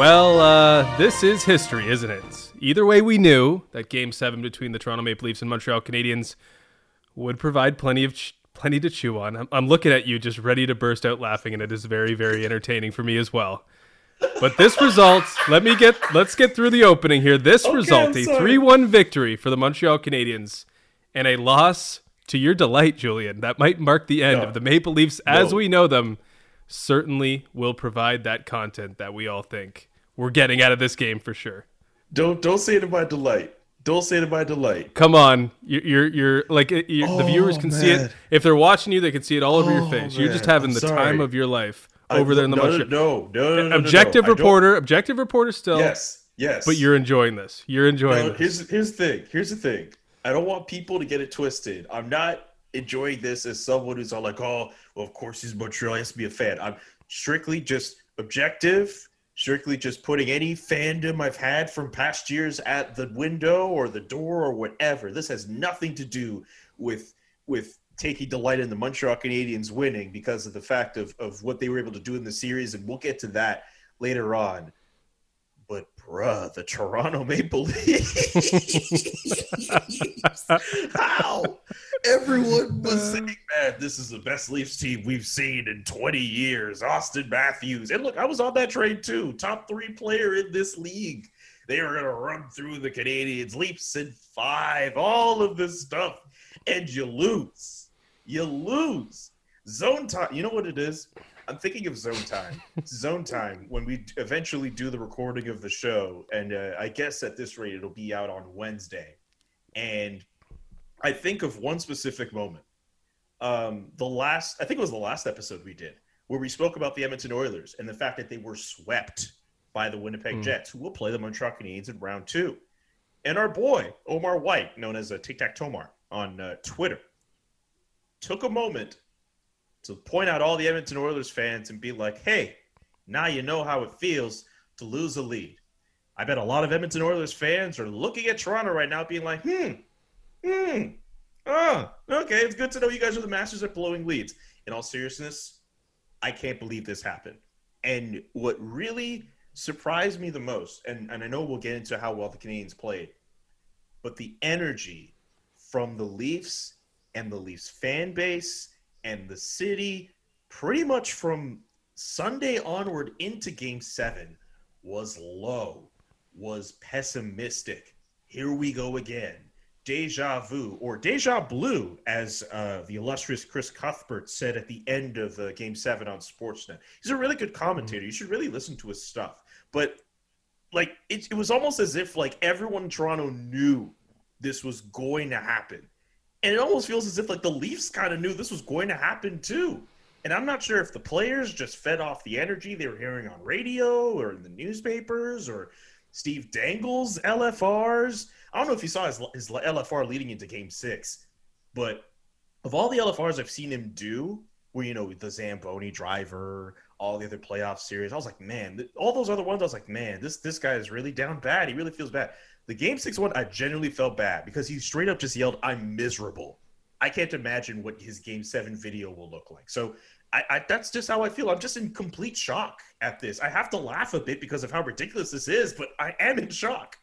Well, uh, this is history, isn't it? Either way, we knew that Game Seven between the Toronto Maple Leafs and Montreal Canadiens would provide plenty of ch- plenty to chew on. I'm, I'm looking at you, just ready to burst out laughing, and it is very, very entertaining for me as well. But this result, let me get let's get through the opening here. This Okay, result, a three-one victory for the Montreal Canadiens, and a loss to your delight, Julian. That might mark the end No. of the Maple Leafs as No. we know them. Certainly will provide that content that we all think we're getting out of this game for sure. Don't don't say it my delight. Don't say it in my delight. Come on, you're you're, you're like you're, the Oh, viewers can see it. If they're watching you, they can see it all over your Oh, face. You're just having I'm the sorry. time of your life I- over there in the no, Montreal. no, no, no, no, no, no, objective I don't- reporter, objective reporter still. Yes, yes. But you're enjoying this. You're enjoying No, this. here's here's the thing. Here's the thing. I don't want people to get it twisted. I'm not enjoying this as someone who's all like, oh, well, of course he's Montreal. He has to be a fan. I'm strictly just objective. Strictly just putting any fandom I've had from past years at the window or the door or whatever. This has nothing to do with with taking delight in the Montreal Canadiens winning because of the fact of, of what they were able to do in the series, and we'll get to that later on. But bruh, the Toronto Maple Leafs. How? Everyone was saying, uh. man, this is the best Leafs team we've seen in 20 years. Auston Matthews. And look, I was on that train too. Top three player in this league. They were going to run through the Canadiens. Leafs in five, all of this stuff. And you lose. You lose. Zone time. You know what it is? I'm thinking of zone time. zone time when we eventually do the recording of the show, and uh, I guess at this rate it'll be out on Wednesday. And I think of one specific moment. Um, the last, I think it was the last episode we did, where we spoke about the Edmonton Oilers and the fact that they were swept by the Winnipeg Jets, who will play the Montreal Canadiens in round two. And our boy Omar White, known as a Tic Tac Tomar on uh, Twitter, took a moment to point out all the Edmonton Oilers fans and be like, hey, now you know how it feels to lose a lead. I bet a lot of Edmonton Oilers fans are looking at Toronto right now being like, hmm, hmm, oh, okay, it's good to know you guys are the masters at blowing leads. In all seriousness, I can't believe this happened. And what really surprised me the most, and, and I know we'll get into how well the Canadiens played, but the energy from the Leafs and the Leafs fan base and the city, pretty much from Sunday onward into game seven, was low, was pessimistic. Here we go again. Deja vu, or deja blue, as uh, the illustrious Chris Cuthbert said at the end of uh, game seven on Sportsnet. He's a really good commentator. You should really listen to his stuff. But like it, it was almost as if like everyone in Toronto knew this was going to happen. And it almost feels as if like the Leafs kind of knew this was going to happen too. And I'm not sure if the players just fed off the energy they were hearing on radio or in the newspapers or Steve Dangle's LFRs. I don't know if you saw his, his LFR leading into game six, but of all the LFRs I've seen him do, where, you know, the Zamboni driver, all the other playoff series, I was like, man, all those other ones, I was like, man, this, this guy is really down bad. He really feels bad. The game six one, I genuinely felt bad because he straight up just yelled, I'm miserable. I can't imagine what his game seven video will look like. So I, I that's just how I feel. I'm just in complete shock at this. I have to laugh a bit because of how ridiculous this is, but I am in shock.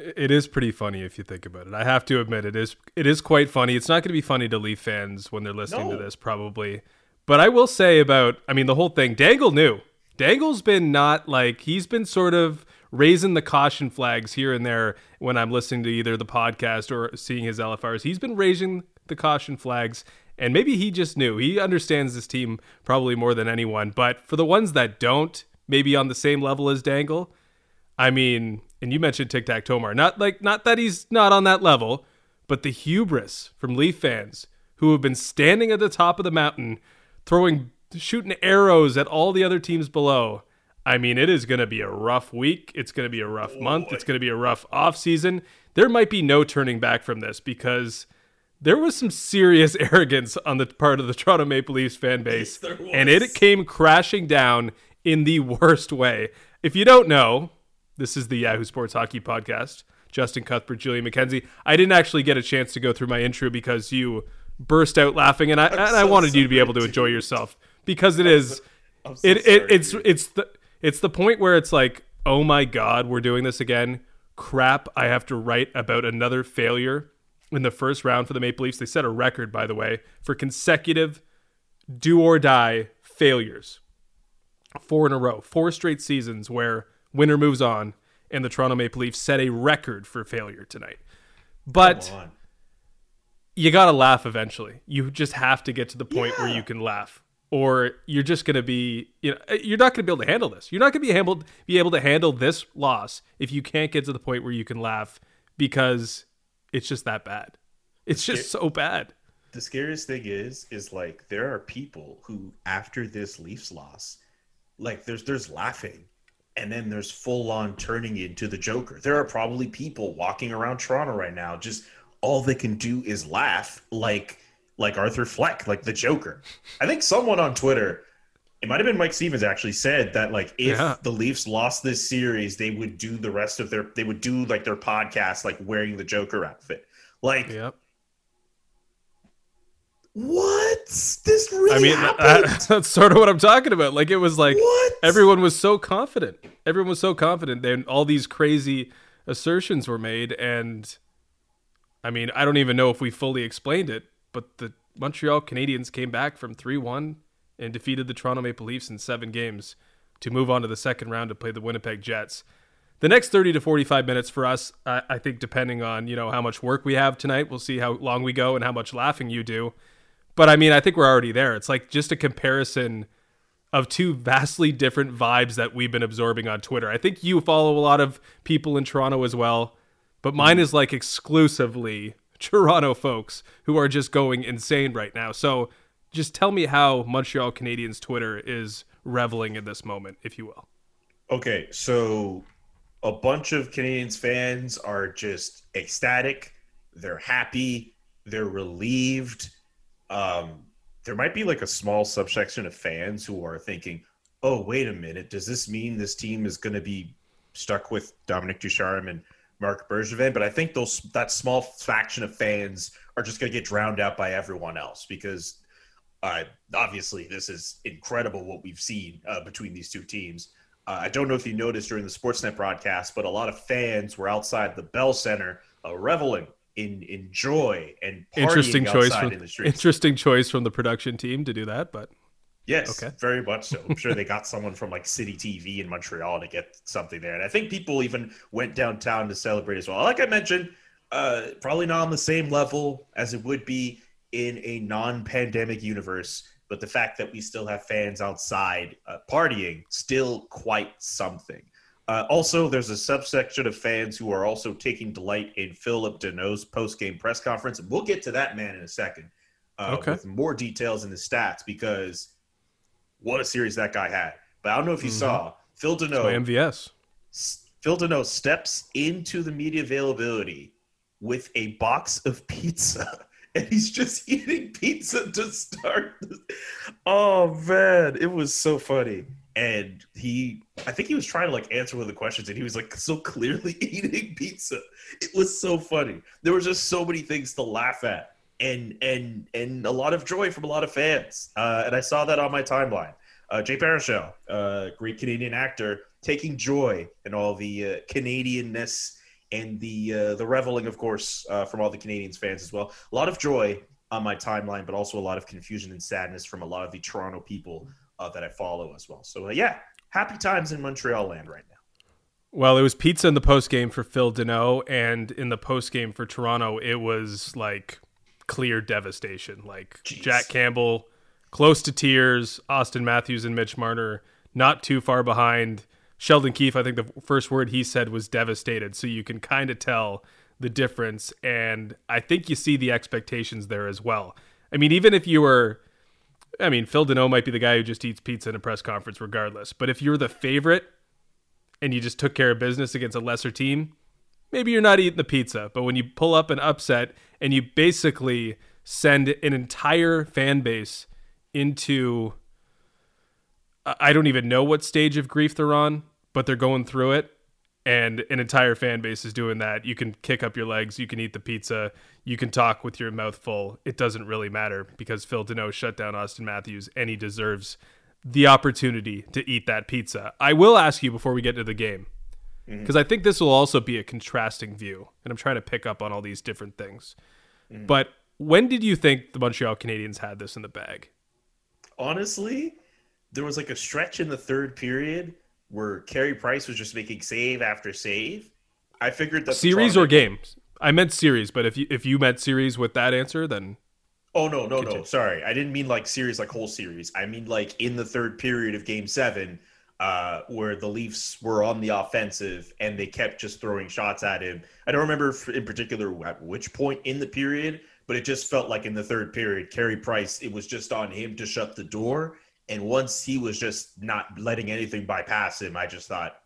It is pretty funny if you think about it. I have to admit it is it is quite funny. It's not going to be funny to Leaf fans when they're listening No. to this probably. But I will say about I mean the whole thing Dangle knew. Dangle's been not like he's been sort of raising the caution flags here and there when I'm listening to either the podcast or seeing his LFRs. He's been raising the caution flags and maybe he just knew. He understands this team probably more than anyone, but for the ones that don't, maybe on the same level as Dangle, I mean, and you mentioned Tic Tac Tomar. Not like not that he's not on that level, but the hubris from Leaf fans who have been standing at the top of the mountain, throwing shooting arrows at all the other teams below. I mean, it is going to be a rough week. It's going to be a rough month. It's going to be a rough off season. There might be no turning back from this because there was some serious arrogance on the part of the Toronto Maple Leafs fan base, was. and it came crashing down in the worst way. If you don't know, this is the Yahoo Sports Hockey Podcast. Justin Cuthbert, Julian McKenzie. I didn't actually get a chance to go through my intro because you burst out laughing, and I and I so wanted you to be able to enjoy yourself because it is I'm so it, it it's it's the it's the point where it's like, oh my god, we're doing this again. Crap, I have to write about another failure in the first round for the Maple Leafs. They set a record, by the way, for consecutive do or die failures. Four in a row, four straight seasons where winner moves on, and the Toronto Maple Leafs set a record for failure tonight. But you got to laugh eventually. You just have to get to the point where you can laugh. Or you're just going to be, you know, eh, you're not going to be able to handle this. You're not going to be able be able to handle this loss if you can't get to the point where you can laugh because it's just that bad. It's just so bad. the scariest thing is is like there are people who after this Leafs loss, like there's there's laughing and then there's full on turning into the Joker. There are probably people walking around Toronto right now just all they can do is laugh like like Arthur Fleck, like the Joker. I think someone on Twitter it might have been Mike Stevens actually said that like if Yeah. the Leafs lost this series, they would do the rest of their they would do like their podcast like wearing the Joker outfit. Like Yep. what? This really I mean, that- that's sort of what I'm talking about. Like it was like What? everyone was so confident. Everyone was so confident. Then all these crazy assertions were made, and I mean, I don't even know if we fully explained it, but the Montreal Canadiens came back from three one and defeated the Toronto Maple Leafs in seven games to move on to the second round to play the Winnipeg Jets. The next 30 to 45 minutes for us, I, I think, depending on you know how much work we have tonight, we'll see how long we go and how much laughing you do. But I mean, I think we're already there. It's like just a comparison of two vastly different vibes that we've been absorbing on Twitter. I think you follow a lot of people in Toronto as well, but mine mm-hmm. is like exclusively Toronto folks who are just going insane right now. So just tell me how Montreal Canadiens Twitter is reveling in this moment, if you will. Okay, so a bunch of Canadiens fans are just ecstatic. They're happy. They're relieved. Um, there might be like a small subsection of fans who are thinking, "Oh, wait a minute. Does this mean this team is going to be stuck with Dominic Ducharme and Marc Bergevin?" But I think those that small faction of fans are just going to get drowned out by everyone else because uh, obviously this is incredible what we've seen uh, between these two teams. Uh, I don't know if you noticed during the Sportsnet broadcast, but a lot of fans were outside the Bell Center uh, reveling in in joy and partying Interesting choice from in the streets. interesting choice from the production team to do that, but Yes, Okay. very much so. I'm sure they got someone from like City TV in Montreal to get something there, and I think people even went downtown to celebrate as well. Like I mentioned, uh, probably not on the same level as it would be in a non-pandemic universe, but the fact that we still have fans outside uh, partying still quite something. Uh, also, there's a subsection of fans who are also taking delight in Phillip Danault's post-game press conference, we'll get to that man in a second uh, Okay. with more details in the stats because what a series that guy had. But I don't know if you Mhm. saw Phil Danault. MVS. Phil Danault steps into the media availability with a box of pizza, and he's just eating pizza to start. Oh man, it was so funny. And he, I think he was trying to like answer one of the questions, and he was like so clearly eating pizza. It was so funny. There were just so many things to laugh at, and and and a lot of joy from a lot of fans. Uh, and I saw that on my timeline. Uh, Jay Baruchel, uh, great Canadian actor, taking joy in all the uh, Canadianness and the uh, the reveling, of course, uh, from all the Canadiens fans as well. A lot of joy on my timeline, but also a lot of confusion and sadness from a lot of the Toronto people uh, that I follow as well. So yeah, happy times in Montreal land right now. Well, it was pizza in the post game for Phil Danault, and in the post game for Toronto, it was like clear devastation. Like Jeez. Jack Campbell, close to tears. Auston Matthews and Mitch Marner not too far behind. Sheldon Keefe, I think the first word he said was devastated. So you can kind of tell the difference, and I think you see the expectations there as well. I mean, even if you were I mean, Phil Danault might be the guy who just eats pizza in a press conference regardless. But if you're the favorite and you just took care of business against a lesser team, maybe you're not eating the pizza. But when you pull up an upset and you basically send an entire fan base into I don't even know what stage of grief they're on, but they're going through it and an entire fan base is doing that. You can kick up your legs, you can eat the pizza, you can talk with your mouth full. It doesn't really matter because Phil Danault shut down Auston Matthews and he deserves the opportunity to eat that pizza. I will ask you before we get to the game because mm-hmm. I think this will also be a contrasting view, and I'm trying to pick up on all these different things. Mm-hmm. But when did you think the Montreal Canadiens had this in the bag? Honestly, there was like a stretch in the third period where Carey Price was just making save after save. I figured that series or games. I meant series, but if you if you meant series with that answer, then oh no no continue. no sorry, I didn't mean like series like whole series. I mean like in the third period of Game Seven, uh, where the Leafs were on the offensive and they kept just throwing shots at him. I don't remember in particular at which point in the period, but it just felt like in the third period, Carey Price, it was just on him to shut the door and once he was just not letting anything bypass him, I just thought,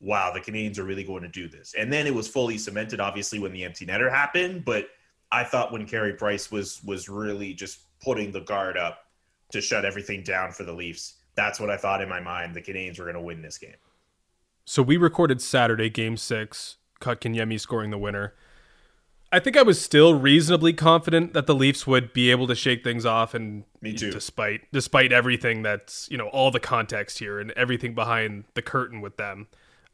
wow, the Canadiens are really going to do this. And then it was fully cemented, obviously, when the empty netter happened. But I thought when Carey Price was was really just putting the guard up to shut everything down for the Leafs, that's what I thought in my mind. The Canadiens were going to win this game. So we recorded Saturday, Game Six, Kotkaniemi scoring the winner. I think I was still reasonably confident that the Leafs would be able to shake things off and Me too. despite despite everything that's, you know, all the context here and everything behind the curtain with them.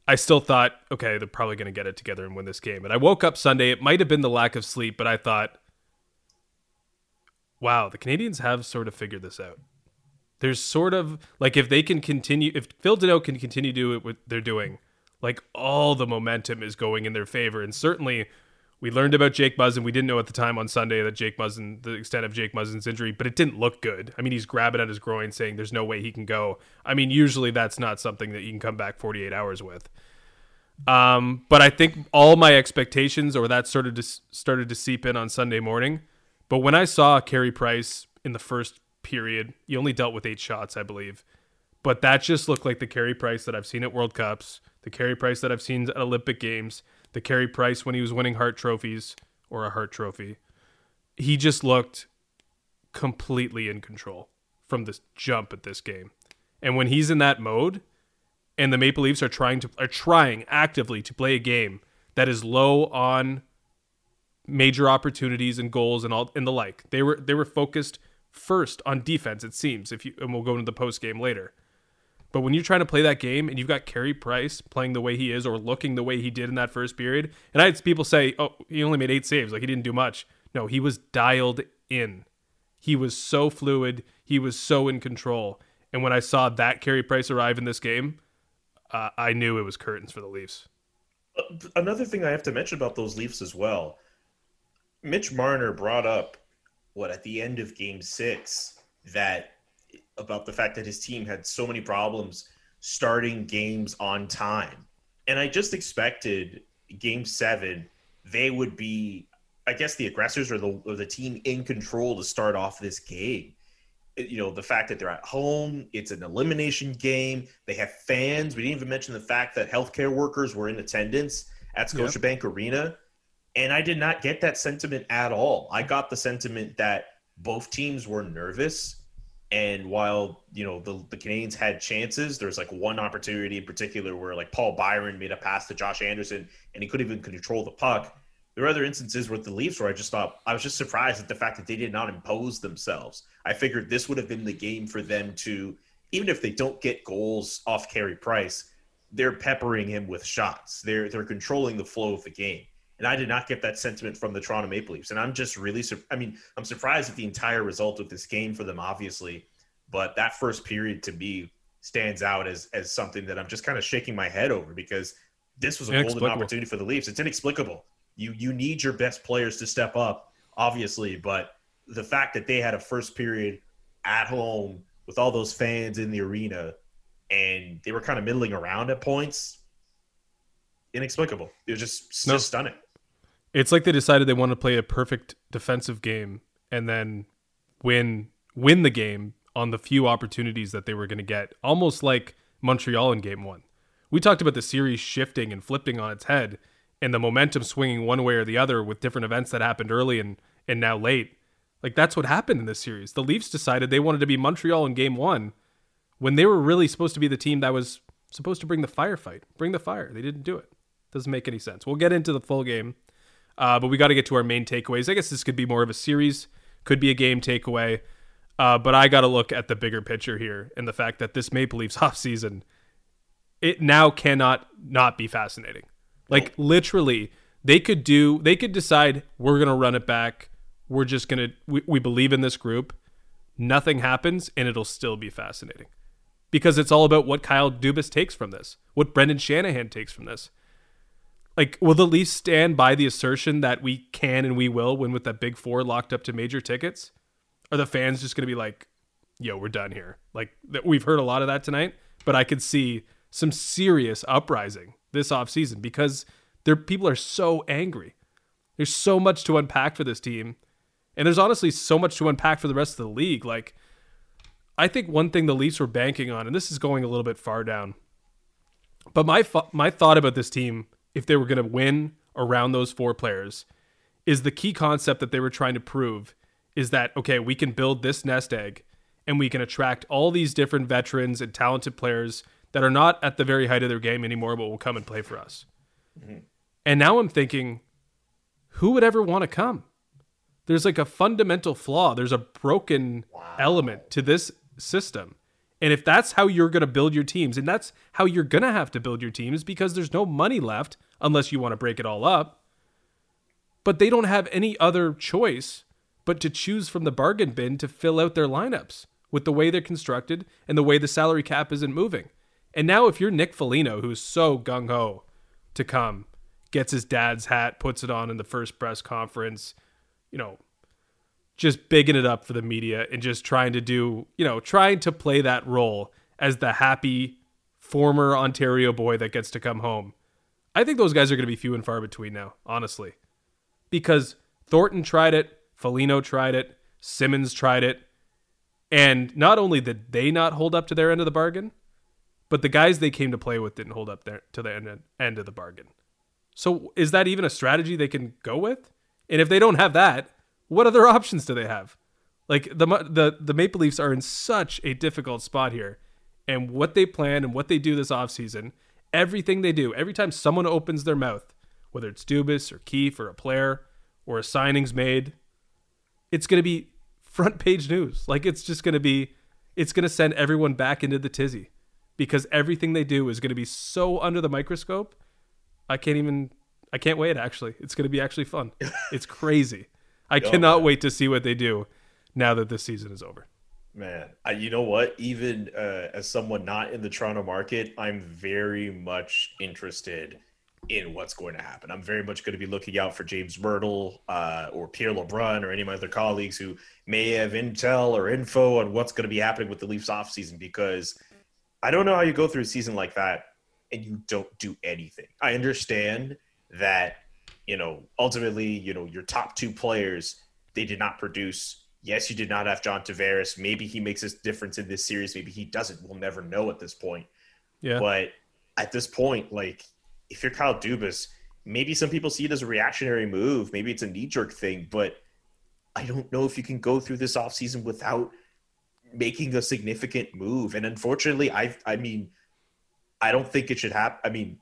I still thought, okay, they're probably going to get it together and win this game. And I woke up Sunday, it might have been the lack of sleep, but I thought wow, the Canadiens have sort of figured this out. There's sort of like if they can continue if Phil Danault can continue to do what they're doing, like all the momentum is going in their favor and certainly we learned about Jake Muzzin. We didn't know at the time on Sunday that Jake Muzzin, the extent of Jake Muzzin's injury, but it didn't look good. I mean, he's grabbing at his groin, saying there's no way he can go. I mean, usually that's not something that you can come back 48 hours with. Um, but I think all my expectations, or that sort of just started to seep in on Sunday morning. But when I saw Carey Price in the first period, he only dealt with eight shots, I believe. But that just looked like the Carey Price that I've seen at World Cups, the Carey Price that I've seen at Olympic Games the Carey Price when he was winning Hart trophies or a Hart trophy. He just looked completely in control from this jump at this game. And when he's in that mode and the Maple Leafs are trying to are trying actively to play a game that is low on major opportunities and goals and all and the like. They were they were focused first on defense it seems if you and we'll go into the post game later. But when you're trying to play that game and you've got Carey Price playing the way he is or looking the way he did in that first period, and I had people say, "Oh, he only made eight saves, like he didn't do much." No, he was dialed in. He was so fluid. He was so in control. And when I saw that Carey Price arrive in this game, uh, I knew it was curtains for the Leafs. Uh, another thing I have to mention about those Leafs as well, Mitch Marner brought up what at the end of Game Six that about the fact that his team had so many problems starting games on time. And I just expected game seven, they would be, I guess, the aggressors or the, or the team in control to start off this game. Uh, you know, the fact that they're at home, it's an elimination game, they have fans. We didn't even mention the fact that healthcare workers were in attendance at Scotiabank yep. Arena. And I did not get that sentiment at all. I got the sentiment that both teams were nervous and while you know the, the Canadiens had chances, there's like one opportunity in particular where like Paul Byron made a pass to Josh Anderson and he couldn't even control the puck. There were other instances with the Leafs where I just thought I was just surprised at the fact that they did not impose themselves. I figured this would have been the game for them to, even if they don't get goals off Carey Price, they're peppering him with shots. They're they're controlling the flow of the game. And I did not get that sentiment from the Toronto Maple Leafs. And I'm just really, I mean, I'm surprised at the entire result of this game for them, obviously. But that first period to me stands out as as something that I'm just kind of shaking my head over because this was a golden opportunity for the Leafs. It's inexplicable. You you need your best players to step up, obviously, but the fact that they had a first period at home with all those fans in the arena and they were kind of middling around at points, inexplicable. It was just, no. just stunning. It's like they decided they wanted to play a perfect defensive game and then win win the game on the few opportunities that they were going to get, almost like Montreal in game 1. We talked about the series shifting and flipping on its head and the momentum swinging one way or the other with different events that happened early and and now late. Like that's what happened in this series. The Leafs decided they wanted to be Montreal in game 1 when they were really supposed to be the team that was supposed to bring the firefight, bring the fire. They didn't do it. Doesn't make any sense. We'll get into the full game, uh, but we got to get to our main takeaways. I guess this could be more of a series, could be a game takeaway, uh, but I got to look at the bigger picture here and the fact that this Maple Leafs offseason, it now cannot not be fascinating. Like literally, they could do, they could decide we're gonna run it back. We're just gonna, we, we believe in this group. Nothing happens, and it'll still be fascinating because it's all about what Kyle Dubas takes from this, what Brendan Shanahan takes from this. Like, will the Leafs stand by the assertion that we can and we will win with that big four locked up to major tickets? Are the fans just going to be like, yo, we're done here? Like, we've heard a lot of that tonight, but I could see some serious uprising this offseason because their people are so angry. There's so much to unpack for this team. And there's honestly so much to unpack for the rest of the league. Like, I think one thing the Leafs were banking on, and this is going a little bit far down, but my my thought about this team if they were going to win around those four players is the key concept that they were trying to prove is that okay, we can build this nest egg and we can attract all these different veterans and talented players that are not at the very height of their game anymore but will come and play for us. Mm-hmm. And now I'm thinking who would ever want to come? There's like a fundamental flaw. There's a broken wow. element to this system. And if that's how you're going to build your teams, and that's how you're going to have to build your teams because there's no money left unless you want to break it all up. But they don't have any other choice but to choose from the bargain bin to fill out their lineups with the way they're constructed and the way the salary cap isn't moving. And now, if you're Nick Foligno, who's so gung ho to come, gets his dad's hat, puts it on in the first press conference, you know, just bigging it up for the media and just trying to do, you know, trying to play that role as the happy former Ontario boy that gets to come home. I think those guys are going to be few and far between now, honestly. Because Thornton tried it, Foligno tried it, Simmonds tried it, and not only did they not hold up to their end of the bargain, but the guys they came to play with didn't hold up their, to the end, end of the bargain. So is that even a strategy they can go with? And if they don't have that, what other options do they have? Like the the the Maple Leafs are in such a difficult spot here, and what they plan and what they do this offseason, everything they do, every time someone opens their mouth, whether it's Dubas or Keefe or a player or a signing's made, it's going to be front page news. Like it's just going to be, it's going to send everyone back into the tizzy because everything they do is going to be so under the microscope. I can't even, I can't wait. Actually, it's going to be actually fun. It's crazy. I oh, cannot man. wait to see what they do now that this season is over. Man, I, you know what? Even uh, as someone not in the Toronto market, I'm very much interested in what's going to happen. I'm very much going to be looking out for James Mirtle uh, or Pierre LeBrun or any of my other colleagues who may have intel or info on what's going to be happening with the Leafs offseason because I don't know how you go through a season like that and you don't do anything. I understand that you know, ultimately, you know, your top two players, they did not produce. Yes, you did not have John Tavares. Maybe he makes a difference in this series. Maybe he doesn't. We'll never know at this point. Yeah. But at this point, like, if you're Kyle Dubas, maybe some people see it as a reactionary move. Maybe it's a knee jerk thing. But I don't know if you can go through this offseason without making a significant move. And unfortunately, I, I mean, I don't think it should happen. I mean,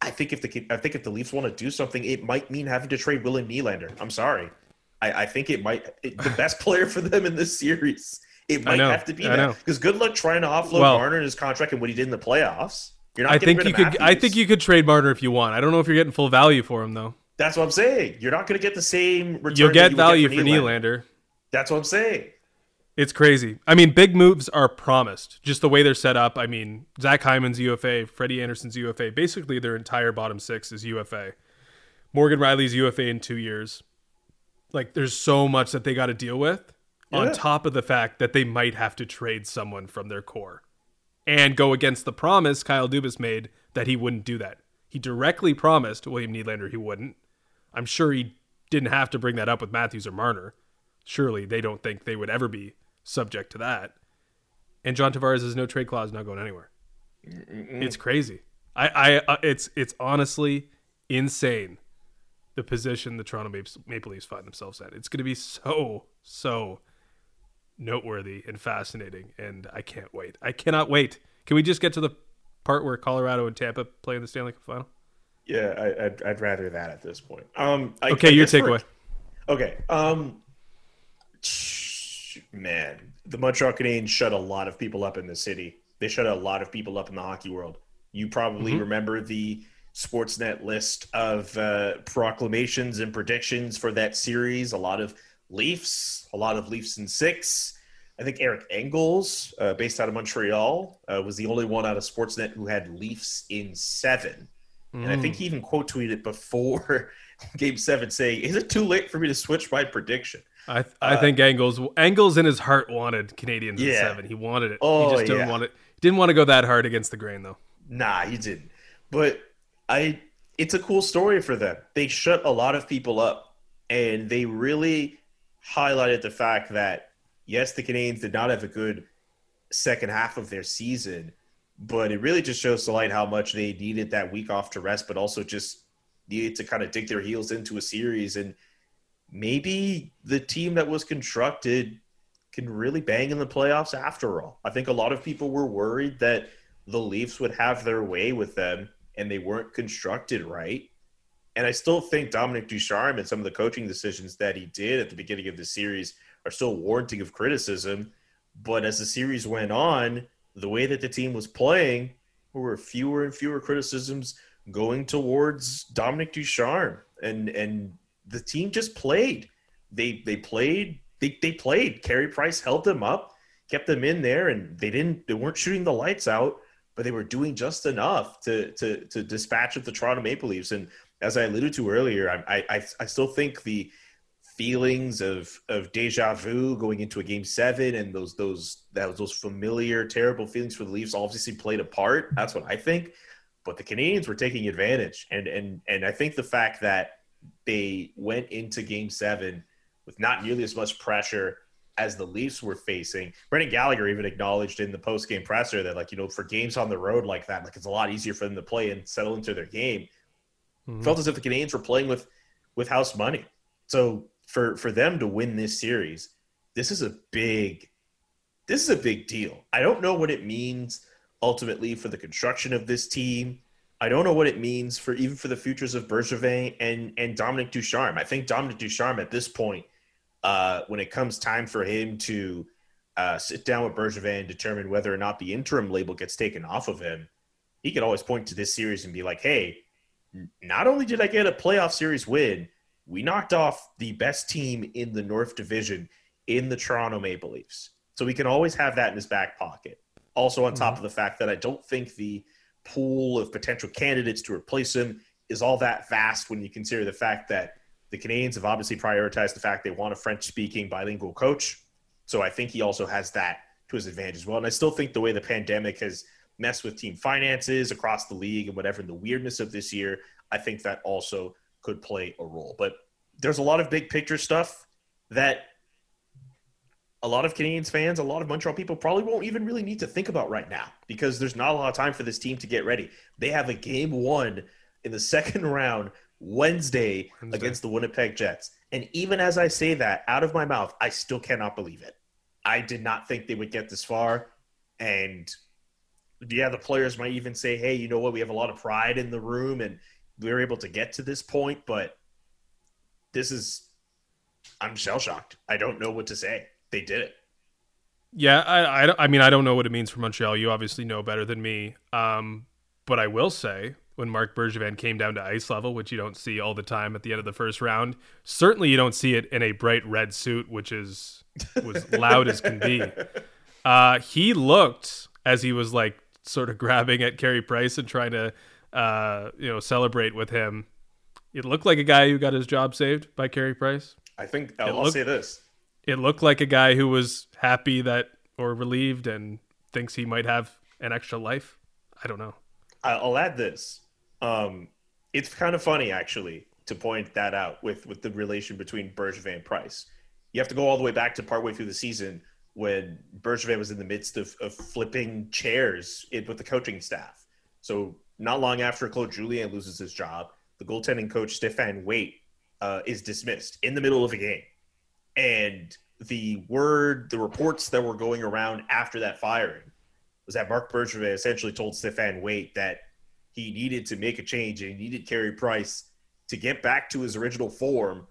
I think if the I think if the Leafs want to do something, it might mean having to trade William Nylander. I'm sorry. I, I think it might it, the best player for them in this series. It might have to be that because good luck trying to offload well, Marner in his contract and what he did in the playoffs. You're not I think you could. I think you could trade Marner if you want. I don't know if you're getting full value for him though. That's what I'm saying. You're not going to get the same return. You'll get you value for for Nylander. Nylander. That's what I'm saying. It's crazy. I mean, big moves are promised. Just the way they're set up. I mean, Zach Hyman's UFA, Freddie Andersen's UFA. Basically, their entire bottom six is UFA. Morgan Rielly's UFA in two years. Like, there's so much that they got to deal with. On top of the fact that they might have to trade someone from their core, and go against the promise Kyle Dubas made that he wouldn't do that. He directly promised William Nylander he wouldn't. I'm sure he didn't have to bring that up with Matthews or Marner. Surely they don't think they would ever be subject to that. And John Tavares has no trade clause, not going anywhere. It's crazy. I, I, uh, it's, it's honestly insane. The position the Toronto Maple, Maple Leafs find themselves at. It's going to be so, so noteworthy and fascinating, and I can't wait. I cannot wait. Can we just get to the part where Colorado and Tampa play in the Stanley Cup final? Yeah, I, I'd, I'd rather that at this point. Um, I, Okay, I your takeaway. Okay. Um, man, the Montreal Canadiens shut a lot of people up in the city. They shut a lot of people up in the hockey world. You probably Mm-hmm. remember the Sportsnet list of uh, proclamations and predictions for that series. A lot of Leafs, a lot of Leafs in six. I think Eric Engels, uh, based out of Montreal, uh, was the only one out of Sportsnet who had Leafs in seven. And I think Mm. he even quote tweeted before Game Seven, saying, "Is it too late for me to switch my prediction?" I I think Engels Engels in his heart wanted Canadiens in Uh, seven. He wanted it. Oh, he just didn't yeah. want it. Didn't want to go that hard against the grain though. Nah, he didn't. But I, it's a cool story for them. They shut a lot of people up, and they really highlighted the fact that yes, the Canadiens did not have a good second half of their season, but it really just shows to light how much they needed that week off to rest, but also just needed to kind of dig their heels into a series and maybe the team that was constructed can really bang in the playoffs after all. I think a lot of people were worried that the Leafs would have their way with them and they weren't constructed right. And I still think Dominic Ducharme and some of the coaching decisions that he did at the beginning of the series are still warranting of criticism. But as the series went on, the way that the team was playing, there were fewer and fewer criticisms going towards Dominic Ducharme. And and the team just played. They they played they, they played. Carey Price held them up, kept them in there, and they didn't they weren't shooting the lights out, but they were doing just enough to to to dispatch of the Toronto Maple Leafs. And as I alluded to earlier, I I I still think the feelings of of deja vu going into a game seven and those those that was those familiar terrible feelings for the Leafs obviously played a part. That's what I think. But the Canadiens were taking advantage, and and and I think the fact that they went into game seven with not nearly as much pressure as the Leafs were facing. Brendan Gallagher even acknowledged in the post game presser that, like, you know, for games on the road like that, like it's a lot easier for them to play and settle into their game. Mhm. Felt as if the Canadiens were playing with with house money. So for for them to win this series, this is a big this is a big deal. I don't know what it means ultimately for the construction of this team. I don't know what it means for even for the futures of Bergevin and and Dominic Ducharme. I think Dominic Ducharme at this point, uh, when it comes time for him to uh, sit down with Bergevin and determine whether or not the interim label gets taken off of him, he could always point to this series and be like, "Hey, not only did I get a playoff series win, we knocked off the best team in the North Division in the Toronto Maple Leafs." So we can always have that in his back pocket. Also, on top of the fact that I don't think the pool of potential candidates to replace him is all that vast when you consider the fact that the Canadiens have obviously prioritized the fact they want a French speaking bilingual coach. So I think he also has that to his advantage as well. And I still think the way the pandemic has messed with team finances across the league and whatever, and the weirdness of this year, I think that also could play a role. But there's a lot of big picture stuff that a lot of Canadiens fans, a lot of Montreal people probably won't even really need to think about right now because there's not a lot of time for this team to get ready. They have a game one in the second round Wednesday, Wednesday. against the Winnipeg Jets. And even as I say that out of my mouth, I still cannot believe it. I did not think they would get this far. And yeah, the players might even say, hey, you know what? We have a lot of pride in the room and we were able to get to this point, but this is, I'm shell shocked. I don't know what to say. They did it. Yeah, I, I, I mean, I don't know what it means for Montreal. You obviously know better than me. Um, But I will say, when Marc Bergevin came down to ice level, which you don't see all the time at the end of the first round, certainly you don't see it in a bright red suit, which is was loud as can be. Uh, he looked as he was like sort of grabbing at Carey Price and trying to, uh, you know, celebrate with him. It looked like a guy who got his job saved by Carey Price. I think I'll, I'll say this: it looked like a guy who was happy that or relieved and thinks he might have an extra life. I don't know. I'll add this. Um, it's kind of funny actually to point that out with with the relation between Bergevin and Price. You have to go all the way back to partway through the season when Bergevin was in the midst of, of flipping chairs with the coaching staff. So not long after Claude Julien loses his job, the goaltending coach Stéphane Waite uh, is dismissed in the middle of a game, and the word, the reports that were going around after that firing was that Marc Bergevin essentially told Stéphane Waite that he needed to make a change and he needed Carey Price to get back to his original form,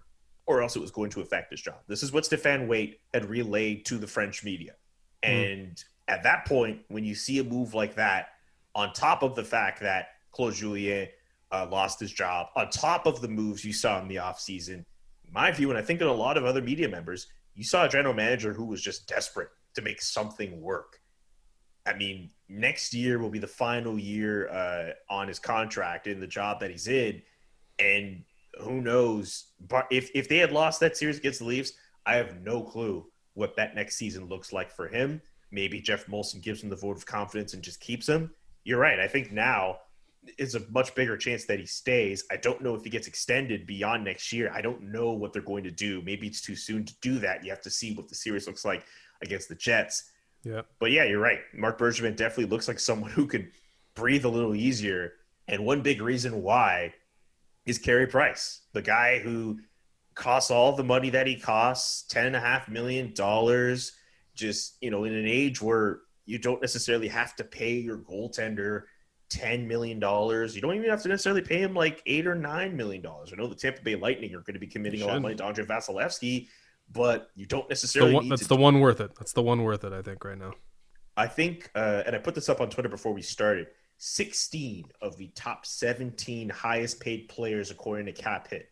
or else it was going to affect his job. This is what Stéphane Waite had relayed to the French media. Mm. And at that point, when you see a move like that, on top of the fact that Claude Julien uh, lost his job, on top of the moves you saw in the offseason, my view, and I think in a lot of other media members, you saw a general manager who was just desperate to make something work. I mean, next year will be the final year uh, on his contract in the job that he's in, and who knows? But if if they had lost that series against the Leafs, I have no clue what that next season looks like for him. Maybe Geoff Molson gives him the vote of confidence and just keeps him. You're right. I think now is a much bigger chance that he stays. I don't know if he gets extended beyond next year. I don't know what they're going to do. Maybe it's too soon to do that. You have to see what the series looks like against the Jets. Yeah. But yeah, you're right. Marc Bergevin definitely looks like someone who could breathe a little easier. And one big reason why is Carey Price, the guy who costs all the money that he costs, ten and a half million dollars, just you know, in an age where you don't necessarily have to pay your goaltender ten million dollars. You don't even have to necessarily pay him like eight or nine million dollars. I know the Tampa Bay Lightning are going to be committing a lot of money to Andrei Vasilevskiy, but you don't necessarily. The one, that's the one worth it. That's the one worth it. I think right now. I think, uh, and I put this up on Twitter before we started. 16 of the top 17 highest paid players according to cap hit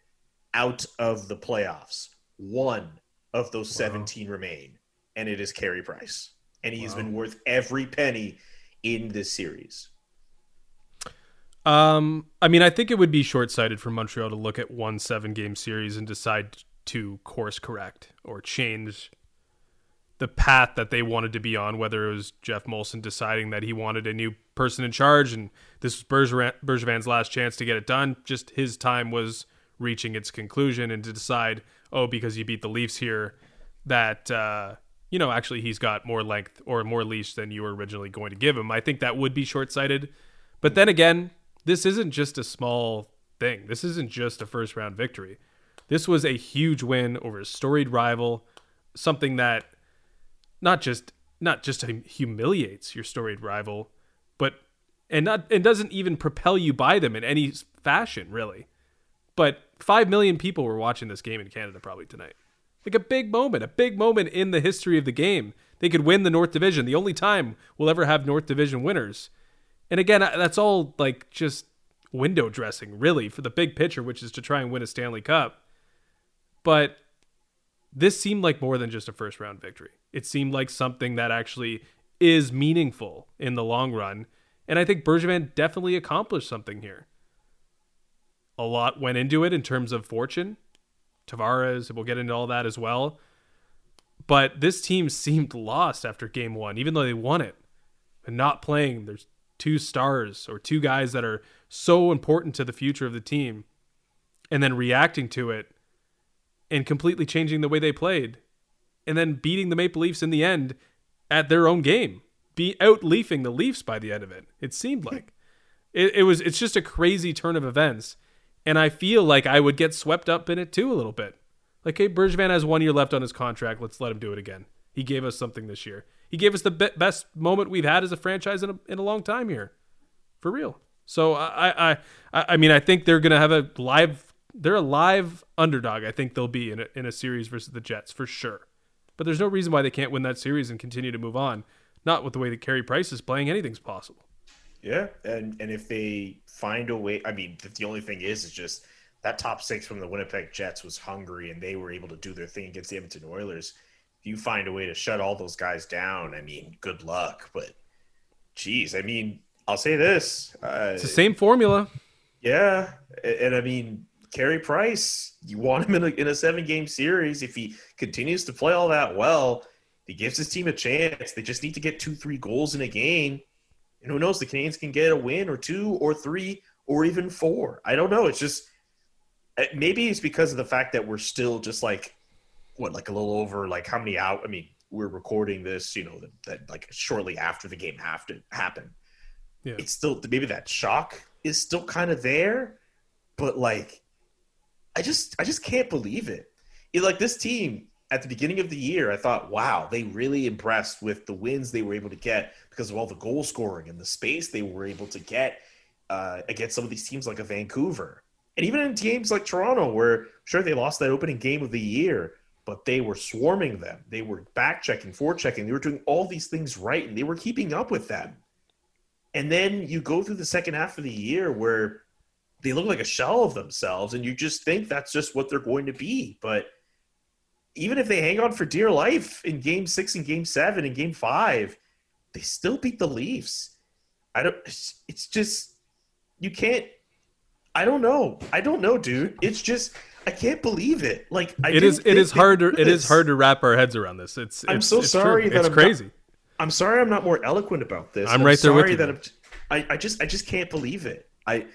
out of the playoffs. One of those wow. 17 remain, and it is Carey Price. And he wow. has been worth every penny in this series. Um, I mean, I think it would be short sighted for Montreal to look at one seven game series and decide to course correct or change the path that they wanted to be on, whether it was Geoff Molson deciding that he wanted a new person in charge and this was Berger- Bergevin's last chance to get it done. Just his time was reaching its conclusion and to decide, oh, because you beat the Leafs here, that, uh, you know, actually he's got more length or more leash than you were originally going to give him. I think that would be short sighted. But then again, this isn't just a small thing. This isn't just a first round victory. This was a huge win over a storied rival, something that not just not just humiliates your storied rival, but and not and doesn't even propel you by them in any fashion, really. But five million people were watching this game in Canada probably tonight. Like a big moment, a big moment in the history of the game. They could win the North Division, the only time we'll ever have North Division winners. And again, that's all like just window dressing, really, for the big picture, which is to try and win a Stanley Cup. But this seemed like more than just a first round victory. It seemed like something that actually is meaningful in the long run. And I think Bergevin definitely accomplished something here. A lot went into it in terms of fortune. Tavares, we'll get into all that as well. But this team seemed lost after game one, even though they won it. And not playing, there's two stars or two guys that are so important to the future of the team and then reacting to it and completely changing the way they played and then beating the Maple Leafs in the end at their own game, be out leafing the Leafs by the end of it. It seemed hmm. like it, it was. It's just a crazy turn of events, and I feel like I would get swept up in it too a little bit. Like, hey, Bergevin has one year left on his contract. Let's let him do it again. He gave us something this year. He gave us the be- best moment we've had as a franchise in a, in a long time here, for real. So I I I, mean I think they're gonna have a live. They're a live underdog. I think they'll be in a, in a series versus the Jets for sure. But there's no reason why they can't win that series and continue to move on. Not with the way that Carey Price is playing. Anything's possible. Yeah, and and if they find a way, I mean, the only thing is, is just that top six from the Winnipeg Jets was hungry, and they were able to do their thing against the Edmonton Oilers. If you find a way to shut all those guys down, I mean, good luck. But, geez, I mean, I'll say this: uh, it's the same formula. Yeah, and, and I mean, Carey Price, you want him in a, in a seven game series. If he continues to play all that well, he gives his team a chance. They just need to get two, three goals in a game and who knows, the Canadiens can get a win or two or three or even four. I don't know. It's just eh, maybe it's because of the fact that we're still just like what, like a little over like how many out? I mean, we're recording this, you know, that, that like shortly after the game have to happen. Yeah. It's still maybe that shock is still kind of there, but like I just I just can't believe it. it like this team at the beginning of the year, I thought, wow, they really impressed with the wins they were able to get because of all the goal scoring and the space they were able to get uh, against some of these teams like a Vancouver. And even in games like Toronto, where sure they lost that opening game of the year, but they were swarming them. They were back checking, forward checking. They were doing all these things right, and they were keeping up with them. And then you go through the second half of the year where they look like a shell of themselves, and you just think that's just what they're going to be. But even if they hang on for dear life in game six and game seven and game five, they still beat the Leafs. I don't, it's just, you can't, I don't know. I don't know, dude. It's just, I can't believe it. Like, I it is, it is hard to, it is hard to wrap our heads around this. It's, I'm it's, so it's sorry true. that it's I'm crazy. Not, I'm sorry I'm not more eloquent about this. I'm, I'm right there with you. That I'm, I, I just, I just can't believe it. I,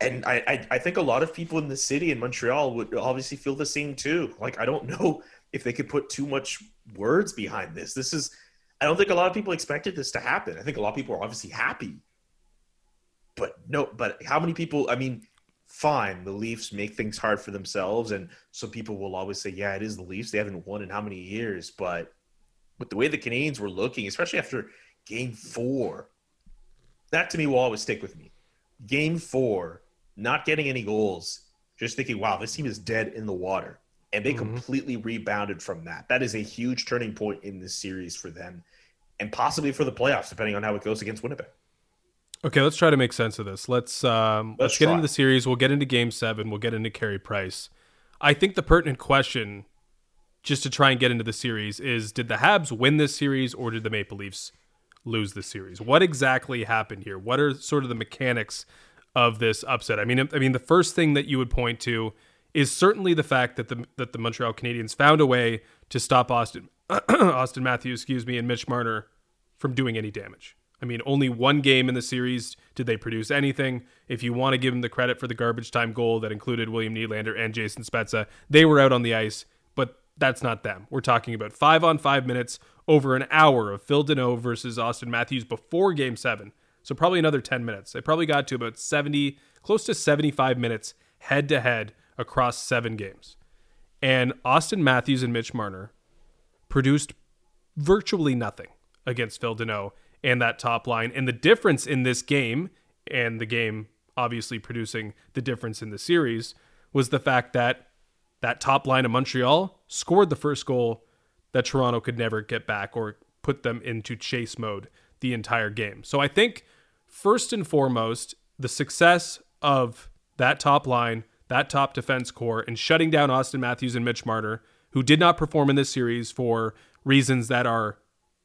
and I, I, I think a lot of people in the city in Montreal would obviously feel the same too. Like I don't know if they could put too much words behind this. This is I don't think a lot of people expected this to happen. I think a lot of people are obviously happy. But no, but how many people I mean, fine, the Leafs make things hard for themselves and some people will always say, Yeah, it is the Leafs. They haven't won in how many years, but with the way the Canadiens were looking, especially after game four, that to me will always stick with me. Game four, not getting any goals, just thinking, wow, this team is dead in the water. And they mm-hmm. completely rebounded from that. That is a huge turning point in this series for them and possibly for the playoffs, depending on how it goes against Winnipeg. Okay, let's try to make sense of this. Let's um, let's, let's get into the series. We'll get into Game Seven. We'll get into Carey Price. I think the pertinent question, just to try and get into the series, is: Did the Habs win this series, or did the Maple Leafs lose the series? What exactly happened here? What are sort of the mechanics of this upset. I mean, I mean, the first thing that you would point to is certainly the fact that the that the Montreal Canadiens found a way to stop Auston Auston Matthews, excuse me, and Mitch Marner from doing any damage. I mean, only one game in the series did they produce anything. If you want to give them the credit for the garbage time goal that included William Nylander and Jason Spezza, they were out on the ice, but that's not them. We're talking about five on five minutes over an hour of Phil Danault versus Auston Matthews before game seven. So probably another 10 minutes. They probably got to about 70, close to 75 minutes head to head across seven games. And Auston Matthews and Mitch Marner produced virtually nothing against Phil Danault and that top line. And the difference in this game, and the game obviously producing the difference in the series, was the fact that that top line of Montreal scored the first goal that Toronto could never get back or put them into chase mode the entire game. So I think first and foremost, the success of that top line, that top defense core, and shutting down Auston Matthews and Mitch Marner, who did not perform in this series for reasons that are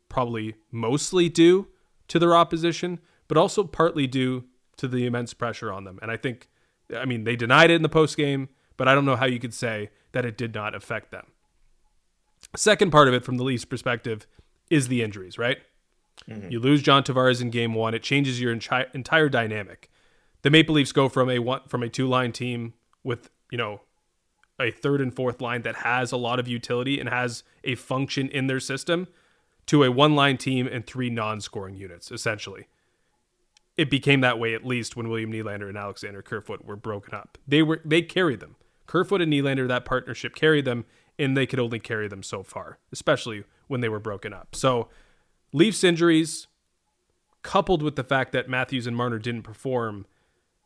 probably mostly due to their opposition, but also partly due to the immense pressure on them. And I think, I mean, they denied it in the post game, but I don't know how you could say that it did not affect them. Second part of it, from the Leafs' perspective, is the injuries, right? Mm-hmm. You lose John Tavares in game one, it changes your entire entire dynamic. The Maple Leafs go from a one from a two line team with you know a third and fourth line that has a lot of utility and has a function in their system to a one line team and three non scoring units essentially. It became that way at least when William Nylander and Alexander Kerfoot were broken up. They were they carried them. Kerfoot and Nylander, that partnership carried them, and they could only carry them so far, especially when they were broken up. So Leafs injuries, coupled with the fact that Matthews and Marner didn't perform,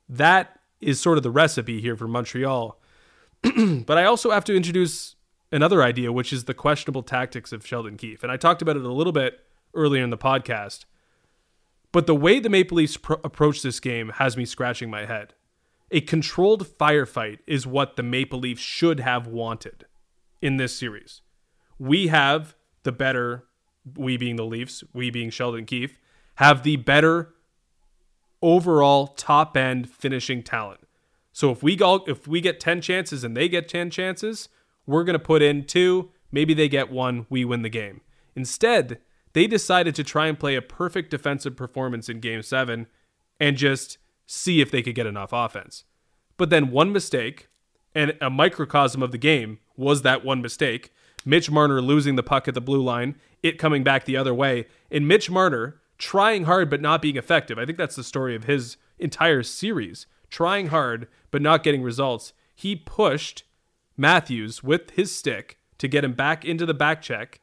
that is sort of the recipe here for Montreal. but I also have to introduce another idea, which is the questionable tactics of Sheldon Keefe. And I talked about it a little bit earlier in the podcast. But the way the Maple Leafs pro- approach this game has me scratching my head. A controlled firefight is what the Maple Leafs should have wanted in this series. We have the better, we being the Leafs, we being Sheldon Keefe, have the better overall top end finishing talent. So if we go if we get 10 chances and they get 10 chances, we're going to put in two, maybe they get one, we win the game. Instead, they decided to try and play a perfect defensive performance in game 7 and just see if they could get enough offense. But then one mistake and a microcosm of the game was that one mistake. Mitch Marner losing the puck at the blue line, it coming back the other way, and Mitch Marner trying hard but not being effective. I think that's the story of his entire series. Trying hard but not getting results. He pushed Matthews with his stick to get him back into the back check,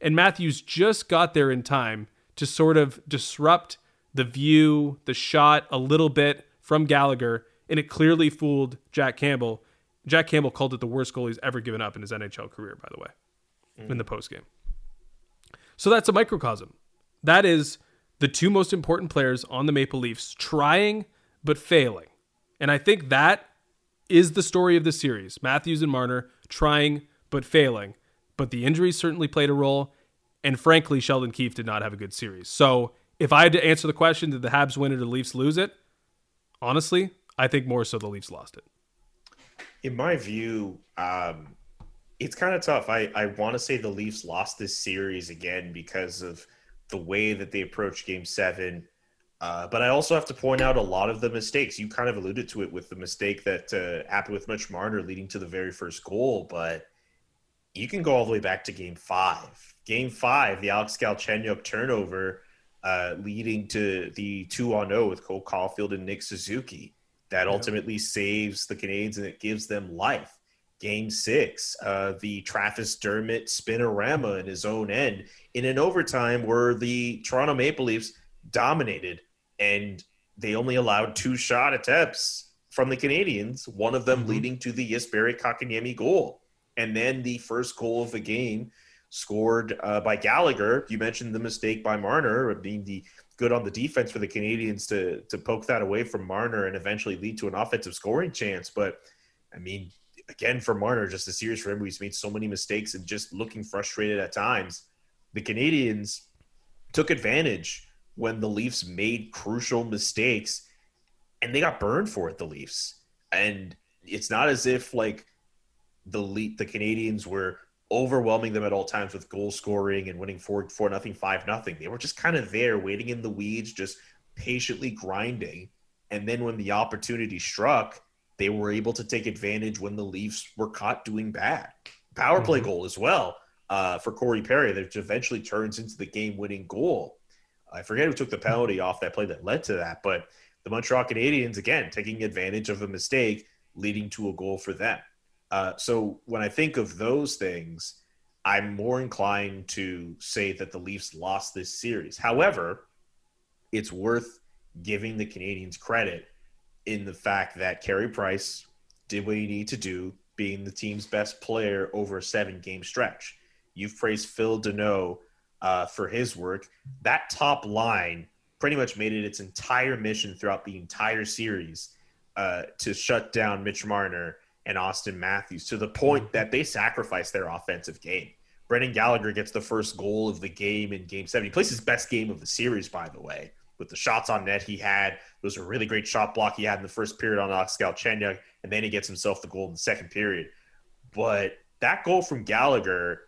and Matthews just got there in time to sort of disrupt the view, the shot a little bit from Gallagher, and it clearly fooled Jack Campbell. Jack Campbell called it the worst goal he's ever given up in his NHL career, by the way, mm. in the postgame. So that's a microcosm. That is the two most important players on the Maple Leafs trying but failing. And I think that is the story of the series. Matthews and Marner trying but failing. But the injuries certainly played a role. And frankly, Sheldon Keefe did not have a good series. So if I had to answer the question, did the Habs win or the Leafs lose it? Honestly, I think more so the Leafs lost it. In my view, um, it's kind of tough. I, I want to say the Leafs lost this series again because of the way that they approached game seven. Uh, but I also have to point out a lot of the mistakes. You kind of alluded to it with the mistake that uh, happened with Mitch Marner leading to the very first goal. But you can go all the way back to game five. Game five, the Alex Galchenyuk turnover uh, leading to the 2 on 0 with Cole Caufield and Nick Suzuki. That ultimately saves the Canadiens and it gives them life. Game six, uh, the Travis Dermott spinorama in his own end in an overtime where the Toronto Maple Leafs dominated and they only allowed two shot attempts from the Canadiens, one of them mm-hmm. leading to the Jesperi Kotkaniemi goal. And then the first goal of the game scored uh, by Gallagher. You mentioned the mistake by Marner being the good on the defense for the Canadiens to to poke that away from Marner and eventually lead to an offensive scoring chance. But I mean, again for Marner, just a series for him. He's made so many mistakes and just looking frustrated at times. The Canadiens took advantage when the Leafs made crucial mistakes and they got burned for it. The Leafs and it's not as if like the the Canadiens were overwhelming them at all times with goal scoring and winning four four nothing five nothing. They were just kind of there, waiting in the weeds, just patiently grinding. And then when the opportunity struck, they were able to take advantage when the Leafs were caught doing bad. Power play mm-hmm. goal as well uh, for Corey Perry, that eventually turns into the game-winning goal. I forget who took the penalty off that play that led to that, but the Montreal Canadiens again taking advantage of a mistake, leading to a goal for them. Uh, so when I think of those things, I'm more inclined to say that the Leafs lost this series. However, it's worth giving the Canadiens credit in the fact that Carey Price did what he needed to do, being the team's best player over a seven game stretch. You've praised Phil Danault uh, for his work. That top line pretty much made it its entire mission throughout the entire series uh, to shut down Mitch Marner and Auston Matthews to the point that they sacrificed their offensive game. Brendan Gallagher gets the first goal of the game in game seven. He plays his best game of the series, by the way, with the shots on net he had. It was a really great shot block he had in the first period on Alex Galchenyuk, and then he gets himself the goal in the second period. But that goal from Gallagher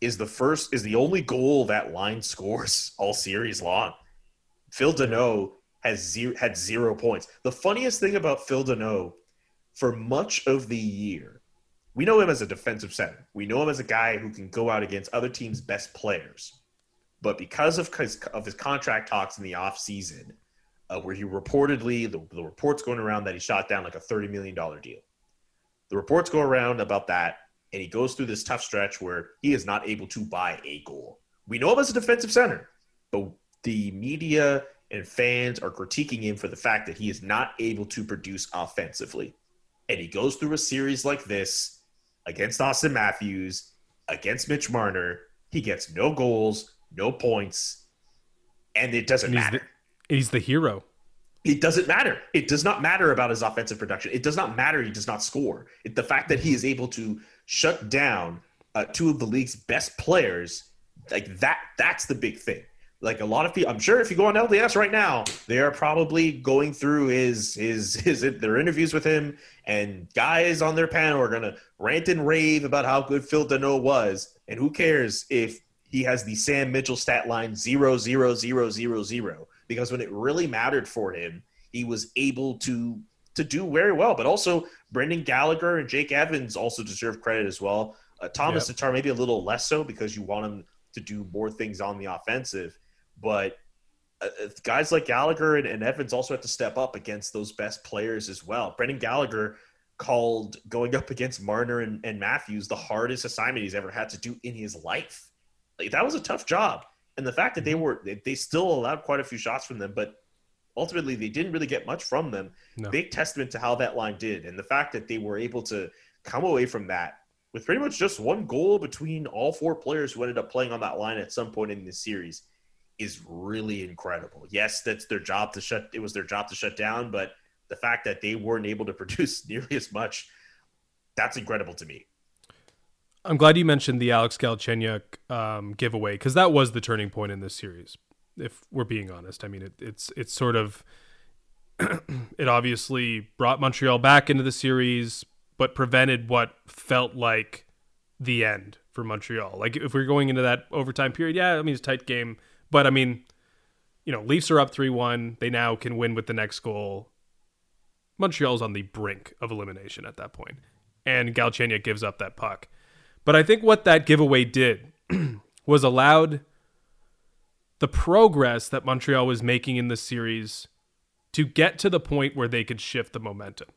is the first, is the only goal that line scores all series long. Phil Danault has zero, had zero points. The funniest thing about Phil Danault for much of the year, we know him as a defensive center. We know him as a guy who can go out against other teams' best players. But because of his, of his contract talks in the offseason, uh, where he reportedly, the, the reports going around that he shot down like a $30 million deal. The reports go around about that, and he goes through this tough stretch where he is not able to buy a goal. We know him as a defensive center, but the media and fans are critiquing him for the fact that he is not able to produce offensively and he goes through a series like this against Auston Matthews, against Mitch Marner, he gets no goals, no points, and it doesn't and matter. He's the hero. It doesn't matter. It does not matter about his offensive production. It does not matter. He does not score. It, the fact that he is able to shut down uh, two of the league's best players, like that, that's the big thing. Like a lot of people, I'm sure if you go on RDS right now, they are probably going through his his his their interviews with him, and guys on their panel are gonna rant and rave about how good Phil Danault was, and who cares if he has the Sam Mitchell stat line zero zero zero zero zero because when it really mattered for him, he was able to to do very well. But also Brendan Gallagher and Jake Evans also deserve credit as well. Uh, Thomas yep. Tatar maybe a little less so because you want him to do more things on the offensive. But uh, uh, guys like Gallagher and, and, Evans also have to step up against those best players as well. Brendan Gallagher called going up against Marner and, and Matthews the hardest assignment he's ever had to do in his life. Like, that was a tough job. And the fact that they mm-hmm. were, they, they still allowed quite a few shots from them, but ultimately they didn't really get much from them. No. Big testament to how that line did. And the fact that they were able to come away from that with pretty much just one goal between all four players who ended up playing on that line at some point in this series is really incredible. Yes, that's their job to shut. It was their job to shut down, but the fact that they weren't able to produce nearly as much, that's incredible to me. I'm glad you mentioned the Alex Galchenyuk um, giveaway because that was the turning point in this series. If we're being honest, I mean it, it's it's sort of it obviously brought Montreal back into the series, but prevented what felt like the end for Montreal. Like if we're going into that overtime period, yeah, I mean it's a tight game but I mean, you know, Leafs are up 3 1. They now can win with the next goal. Montreal's on the brink of elimination at that point, and Galchenyuk gives up that puck. But I think what that giveaway did was allowed the progress that Montreal was making in the series to get to the point where they could shift the momentum.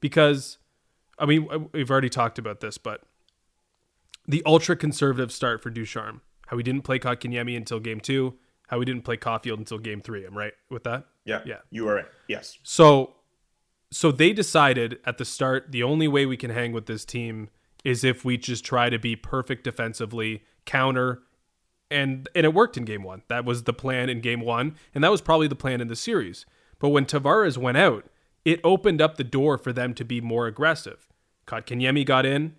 Because, I mean, we've already talked about this, but the ultra conservative start for Ducharme how we didn't play Kotkaniemi until game two, how we didn't play Caufield until game three. I'm right with that? Yeah. Yeah. You are right. Yes. So so they decided at the start the only way we can hang with this team is if we just try to be perfect defensively, counter, and and it worked in game one. That was the plan in game one, and that was probably the plan in the series. But when Tavares went out, it opened up the door for them to be more aggressive. Kotkaniemi got in.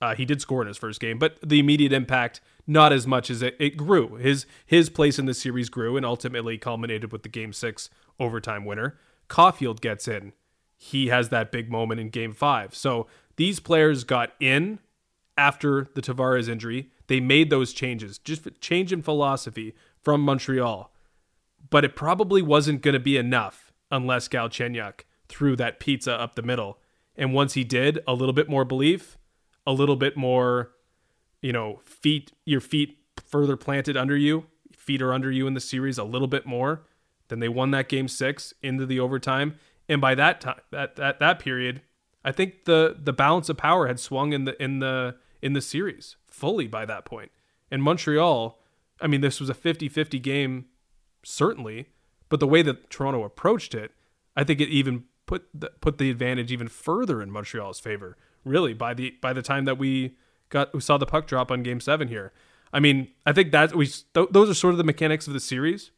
Uh, he did score in his first game, but the immediate impact not as much as it, it grew. His his place in the series grew and ultimately culminated with the game six overtime winner. Caufield gets in. He has that big moment in game five. So these players got in after the Tavares injury. They made those changes, just change in philosophy from Montreal. But it probably wasn't going to be enough unless Galchenyuk threw that pizza up the middle. And once he did, a little bit more belief, a little bit more you know, feet your feet further planted under you, feet are under you in the series a little bit more. Then they won that game six into the overtime, and by that time, that that that period, I think the the balance of power had swung in the in the in the series fully by that point. And Montreal, I mean, this was a 50-50 game, certainly, but the way that Toronto approached it, I think it even put the, put the advantage even further in Montreal's favor. Really, by the by the time that we got we saw the puck drop on game seven here. I mean, I think that we th- those are sort of the mechanics of the series.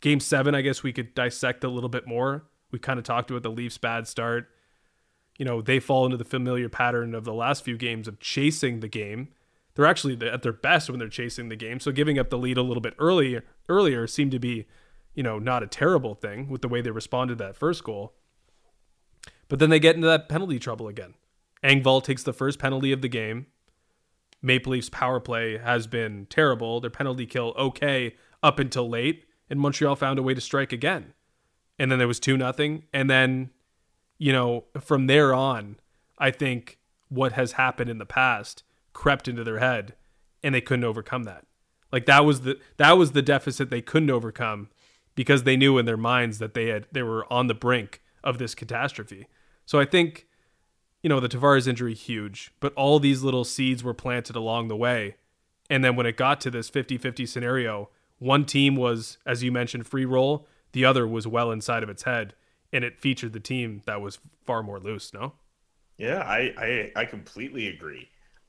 Game seven, I guess we could dissect a little bit more. We kind of talked about the Leafs' bad start. You know, they fall into the familiar pattern of the last few games of chasing the game. They're actually at their best when they're chasing the game. So giving up the lead a little bit earlier earlier seemed to be, you know, not a terrible thing with the way they responded to that first goal. But then they get into that penalty trouble again. Engvall takes the first penalty of the game. Maple Leafs power play has been terrible. Their penalty kill okay up until late, and Montreal found a way to strike again. And then there was two nothing, and then you know from there on, I think what has happened in the past crept into their head, and they couldn't overcome that. Like that was the that was the deficit they couldn't overcome because they knew in their minds that they had they were on the brink of this catastrophe. So I think you know, the Tavares injury huge, but all these little seeds were planted along the way. And then when it got to this 50-50 scenario, one team was, as you mentioned, free roll, the other was well inside of its head, and it featured the team that was far more loose, no? Yeah, I I, I completely agree.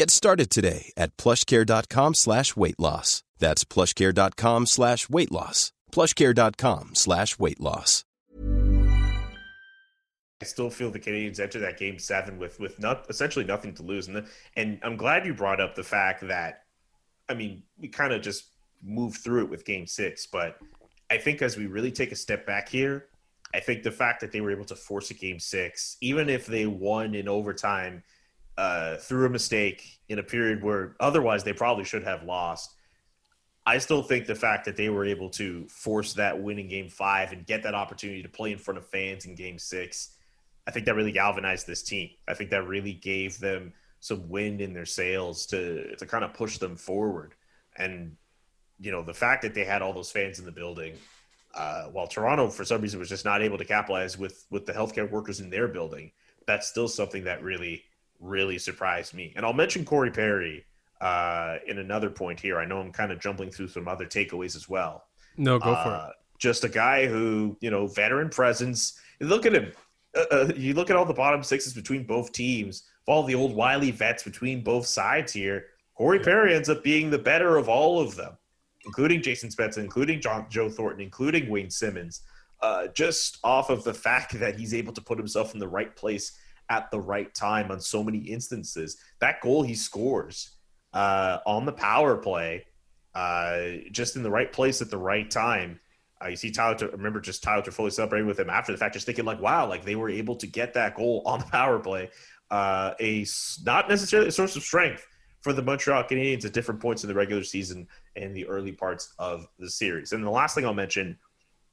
Get started today at plushcare.com slash weight loss. That's plushcare.com slash weight loss. plushcare.com slash weight loss. I still feel the Canadiens enter that game seven with with not essentially nothing to lose, and and I'm glad you brought up the fact that, I mean, we kind of just moved through it with Game Six, but I think as we really take a step back here, I think the fact that they were able to force a Game Six, even if they won in overtime uh, through a mistake in a period where otherwise they probably should have lost. I still think the fact that they were able to force that win in game five and get that opportunity to play in front of fans in game six, I think that really galvanized this team. I think that really gave them some wind in their sails to to kind of push them forward. And you know, the fact that they had all those fans in the building, uh, while Toronto for some reason was just not able to capitalize with with the healthcare workers in their building, that's still something that really really surprised me. And I'll mention Corey Perry uh, in another point here. I know I'm kind of jumping through some other takeaways as well. No, go uh, for it. Just a guy who, you know, veteran presence. Look at him. Uh, uh, you look at all the bottom sixes between both teams, all the old wily vets between both sides here. Corey yeah. Perry ends up being the better of all of them, including Jason Spezza, including John, Joe Thornton, including Wayne Simmonds. Uh, just off of the fact that he's able to put himself in the right place at the right time on so many instances. That goal he scores uh, on the power play, uh, just in the right place at the right time. Uh, you see Tyler, remember just Tyler Toffoli celebrating with him after the fact, just thinking like, wow, like they were able to get that goal on the power play. Uh, a not necessarily a source of strength for the Montreal Canadiens at different points in the regular season and the early parts of the series. And the last thing I'll mention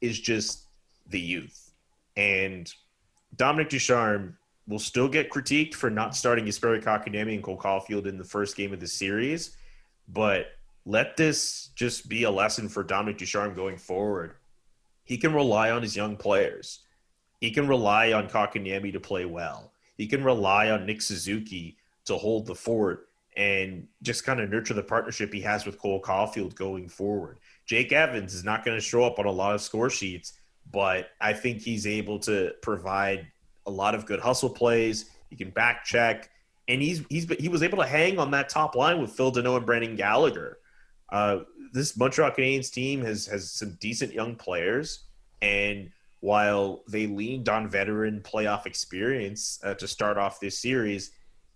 is just the youth. And Dominic Ducharme will still get critiqued for not starting Jesperi Kotkaniemi and Cole Caufield in the first game of the series, but let this just be a lesson for Dominic Ducharme going forward. He can rely on his young players. He can rely on Kotkaniemi to play well. He can rely on Nick Suzuki to hold the fort and just kind of nurture the partnership he has with Cole Caufield going forward. Jake Evans is not going to show up on a lot of score sheets, but I think he's able to provide a lot of good hustle plays. He can back check, and he's he's he was able to hang on that top line with Phil Danault and Brendan Gallagher. Uh, this Montreal Canadiens team has has some decent young players, and while they leaned on veteran playoff experience uh, to start off this series,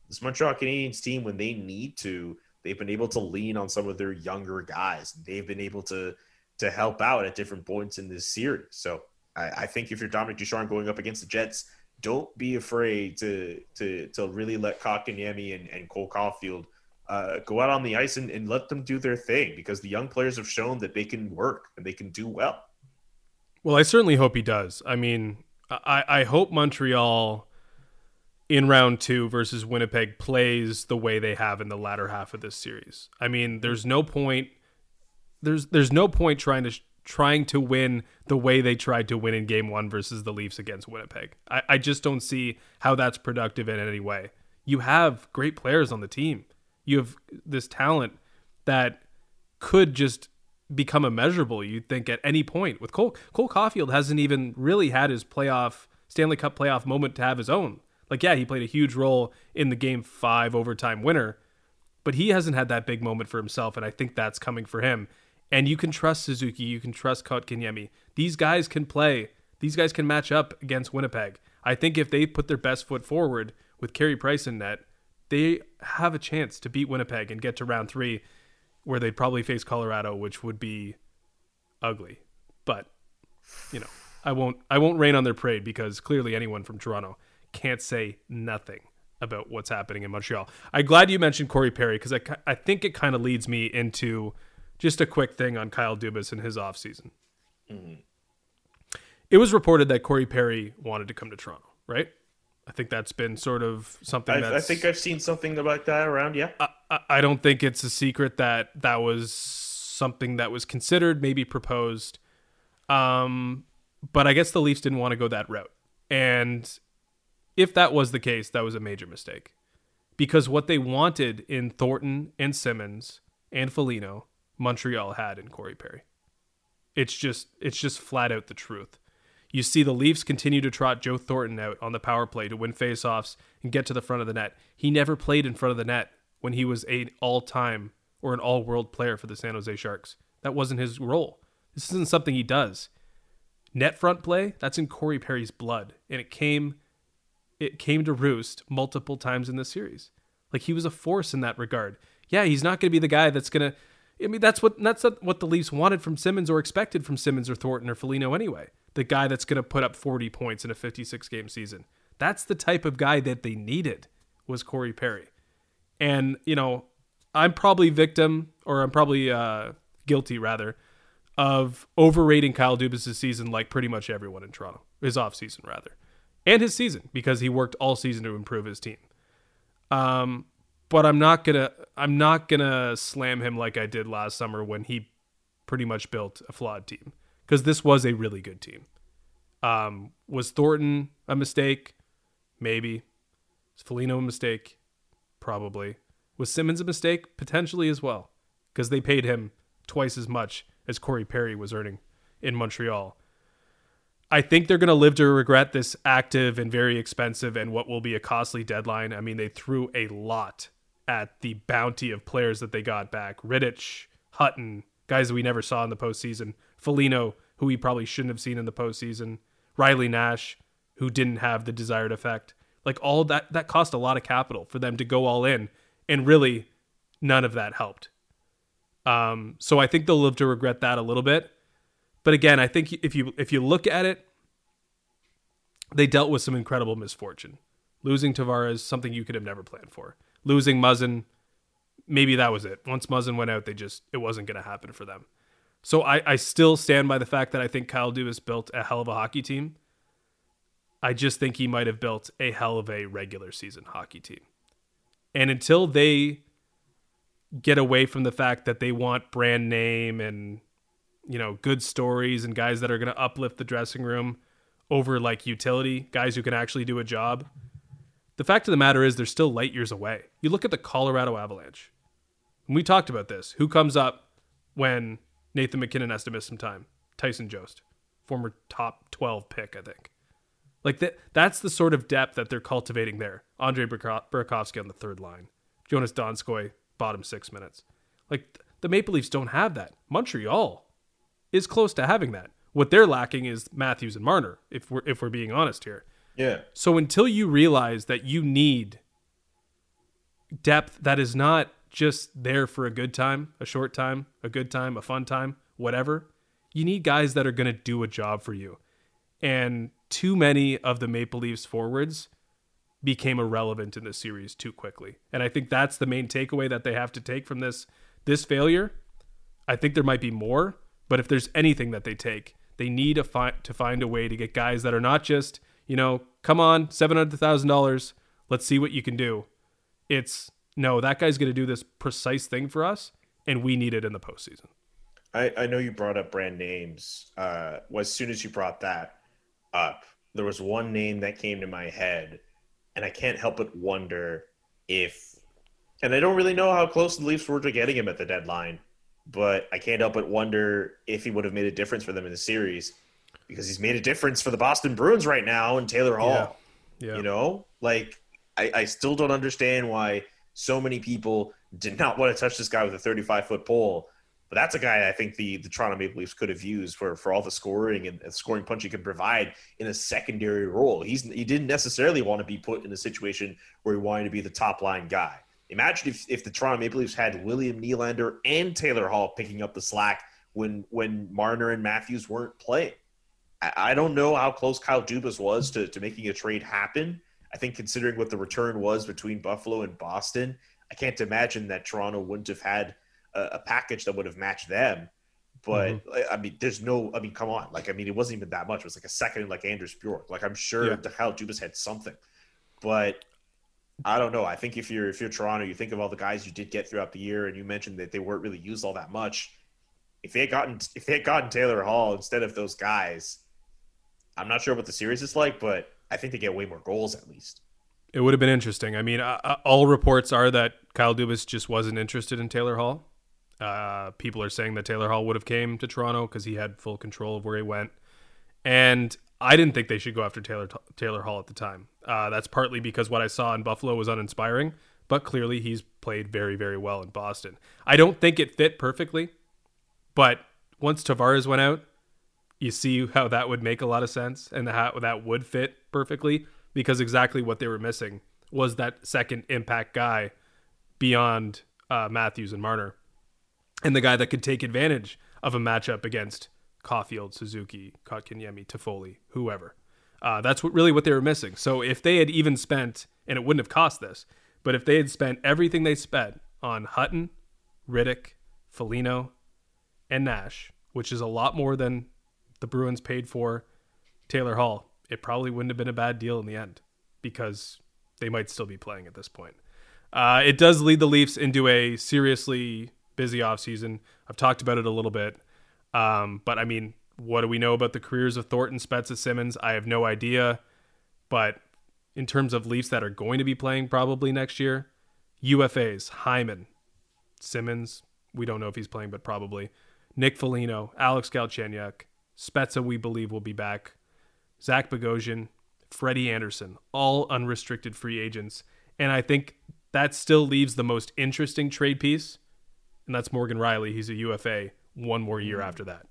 this Montreal Canadiens team, when they need to, they've been able to lean on some of their younger guys. They've been able to to help out at different points in this series. So I, I think if you're Dominic Ducharme going up against the Jets, don't be afraid to to to really let Kotkaniemi and, and Cole Caufield uh, go out on the ice and, and let them do their thing because the young players have shown that they can work and they can do well. Well, I certainly hope he does. I mean, I, I hope Montreal in round two versus Winnipeg plays the way they have in the latter half of this series. I mean, there's no point there's there's no point trying to trying to win the way they tried to win in game one versus the Leafs against Winnipeg. I, I just don't see how that's productive in any way. You have great players on the team. You have this talent that could just become immeasurable, you'd think, at any point. With Cole Cole Caufield hasn't even really had his playoff Stanley Cup playoff moment to have his own. Like, yeah, he played a huge role in the game five overtime winner, but he hasn't had that big moment for himself, and I think that's coming for him. And you can trust Suzuki. You can trust Kotkaniemi. These guys can play. These guys can match up against Winnipeg. I think if they put their best foot forward with Carey Price in net, they have a chance to beat Winnipeg and get to round three, where they'd probably face Colorado, which would be ugly. But you know, I won't. I won't rain on their parade because clearly anyone from Toronto can't say nothing about what's happening in Montreal. I'm glad you mentioned Corey Perry because I, I think it kind of leads me into just a quick thing on Kyle Dubas and his offseason. Mm-hmm. It was reported that Corey Perry wanted to come to Toronto, right? I think that's been sort of something. I, I think I've seen something about that around. Yeah, I, I don't think it's a secret that that was something that was considered, maybe proposed. Um, but I guess the Leafs didn't want to go that route. And if that was the case, that was a major mistake. Because what they wanted in Thornton and Simmonds and Foligno, Montreal had in Corey Perry. It's just it's just flat out the truth. You see the Leafs continue to trot Joe Thornton out on the power play to win faceoffs and get to the front of the net. He never played in front of the net when he was a all-time or an all-world player for the San Jose Sharks. That wasn't his role. This isn't something he does. Net front play, that's in Corey Perry's blood, and it came it came to roost multiple times in the series. Like he was a force in that regard. Yeah, he's not going to be the guy that's going to I mean, that's what that's what the Leafs wanted from Simmonds or expected from Simmonds or Thornton or Foligno anyway. The guy that's going to put up 40 points in a 56 game season. That's the type of guy that they needed was Corey Perry. And, you know, I'm probably victim or I'm probably uh, guilty rather of overrating Kyle Dubas' season like pretty much everyone in Toronto. His off season rather. And his season because he worked all season to improve his team. Um, but I'm not gonna I'm not gonna slam him like I did last summer when he pretty much built a flawed team because this was a really good team. Um, was Thornton a mistake? Maybe. Was Foligno a mistake? Probably. Was Simmonds a mistake? Potentially as well because they paid him twice as much as Corey Perry was earning in Montreal. I think they're going to live to regret this active and very expensive and what will be a costly deadline. I mean, they threw a lot at the bounty of players that they got back. Rittich, Hutton, guys that we never saw in the postseason. Foligno, who we probably shouldn't have seen in the postseason. Riley Nash, who didn't have the desired effect. Like all that, that cost a lot of capital for them to go all in, and really, none of that helped. Um, so I think they'll live to regret that a little bit. But again, I think if you if you look at it, they dealt with some incredible misfortune. Losing Tavares, something you could have never planned for. Losing Muzzin, maybe that was it. Once Muzzin went out, they just it wasn't going to happen for them. So I, I still stand by the fact that I think Kyle Dubas built a hell of a hockey team. I just think he might have built a hell of a regular season hockey team. And until they get away from the fact that they want brand name and you know, good stories and guys that are going to uplift the dressing room over like utility, guys who can actually do a job. The fact of the matter is, they're still light years away. You look at the Colorado Avalanche. And we talked about this. Who comes up when Nathan MacKinnon has to miss some time? Tyson Jost, former top 12 pick, I think. Like that, that's the sort of depth that they're cultivating there. Andre Burakovsky on the third line, Joonas Donskoi, bottom six minutes. Like the Maple Leafs don't have that. Montreal is close to having that. What they're lacking is Matthews and Marner, if we're if we're being honest here. Yeah. So until you realize that you need depth that is not just there for a good time, a short time, a good time, a fun time, whatever, you need guys that are going to do a job for you. And too many of the Maple Leafs forwards became irrelevant in this series too quickly. And I think that's the main takeaway that they have to take from this this failure. I think there might be more, but if there's anything that they take, they need find to find a way to get guys that are not just, you know, come on, seven hundred thousand dollars, let's see what you can do. It's no, that guy's going to do this precise thing for us, and we need it in the postseason. I, I know you brought up brand names. Uh, well, as soon as you brought that up, there was one name that came to my head, and I can't help but wonder if, and I don't really know how close the Leafs were to getting him at the deadline but I can't help but wonder if he would have made a difference for them in the series because he's made a difference for the Boston Bruins right now and Taylor Hall. Yeah. yeah. You know, like I, I still don't understand why so many people did not want to touch this guy with a 35 foot pole. But that's a guy I think the, the Toronto Maple Leafs could have used for, for all the scoring and, and scoring punch he could provide in a secondary role. He's he didn't necessarily want to be put in a situation where he wanted to be the top line guy. Imagine if, if the Toronto Maple Leafs had William Nylander and Taylor Hall picking up the slack when when Marner and Matthews weren't playing. I, I don't know how close Kyle Dubas was to, to making a trade happen. I think considering what the return was between Buffalo and Boston, I can't imagine that Toronto wouldn't have had a, a package that would have matched them. But mm-hmm. I mean, there's no. I mean, come on. Like, I mean, it wasn't even that much. It was like a second, like Anders Bjork. Like, I'm sure yeah. Kyle Dubas had something, but I don't know. I think if you're if you're Toronto, you think of all the guys you did get throughout the year, and you mentioned that they weren't really used all that much. If they had gotten if they had gotten Taylor Hall instead of those guys, I'm not sure what the series is like, but I think they get way more goals at least. It would have been interesting. I mean, uh, all reports are that Kyle Dubas just wasn't interested in Taylor Hall. Uh, people are saying that Taylor Hall would have came to Toronto because he had full control of where he went, and I didn't think they should go after Taylor Taylor Hall at the time. Uh, that's partly because what I saw in Buffalo was uninspiring, but clearly he's played very very well in Boston. I don't think it fit perfectly, but once Tavares went out, you see how that would make a lot of sense and how that would fit perfectly because exactly what they were missing was that second impact guy beyond uh, Matthews and Marner and the guy that could take advantage of a matchup against Caufield, Suzuki, Kotkaniemi, Toffoli, whoever. Uh, that's what really what they were missing. So if they had even spent, and it wouldn't have cost this, but if they had spent everything they spent on Hutton, Rittich, Foligno, and Nash, which is a lot more than the Bruins paid for Taylor Hall, it probably wouldn't have been a bad deal in the end because they might still be playing at this point. Uh, it does lead the Leafs into a seriously busy offseason. I've talked about it a little bit. Um, but I mean, what do we know about the careers of Thornton, Spezza, Simmonds? I have no idea. But in terms of Leafs that are going to be playing probably next year, UFAs, Hyman, Simmonds, we don't know if he's playing, but probably. Nick Foligno, Alex Galchenyuk, Spezza, we believe will be back. Zach Bogosian, Freddie Andersen, all unrestricted free agents. And I think that still leaves the most interesting trade piece and that's Morgan Rielly. He's a UFA. One more year mm-hmm. after that.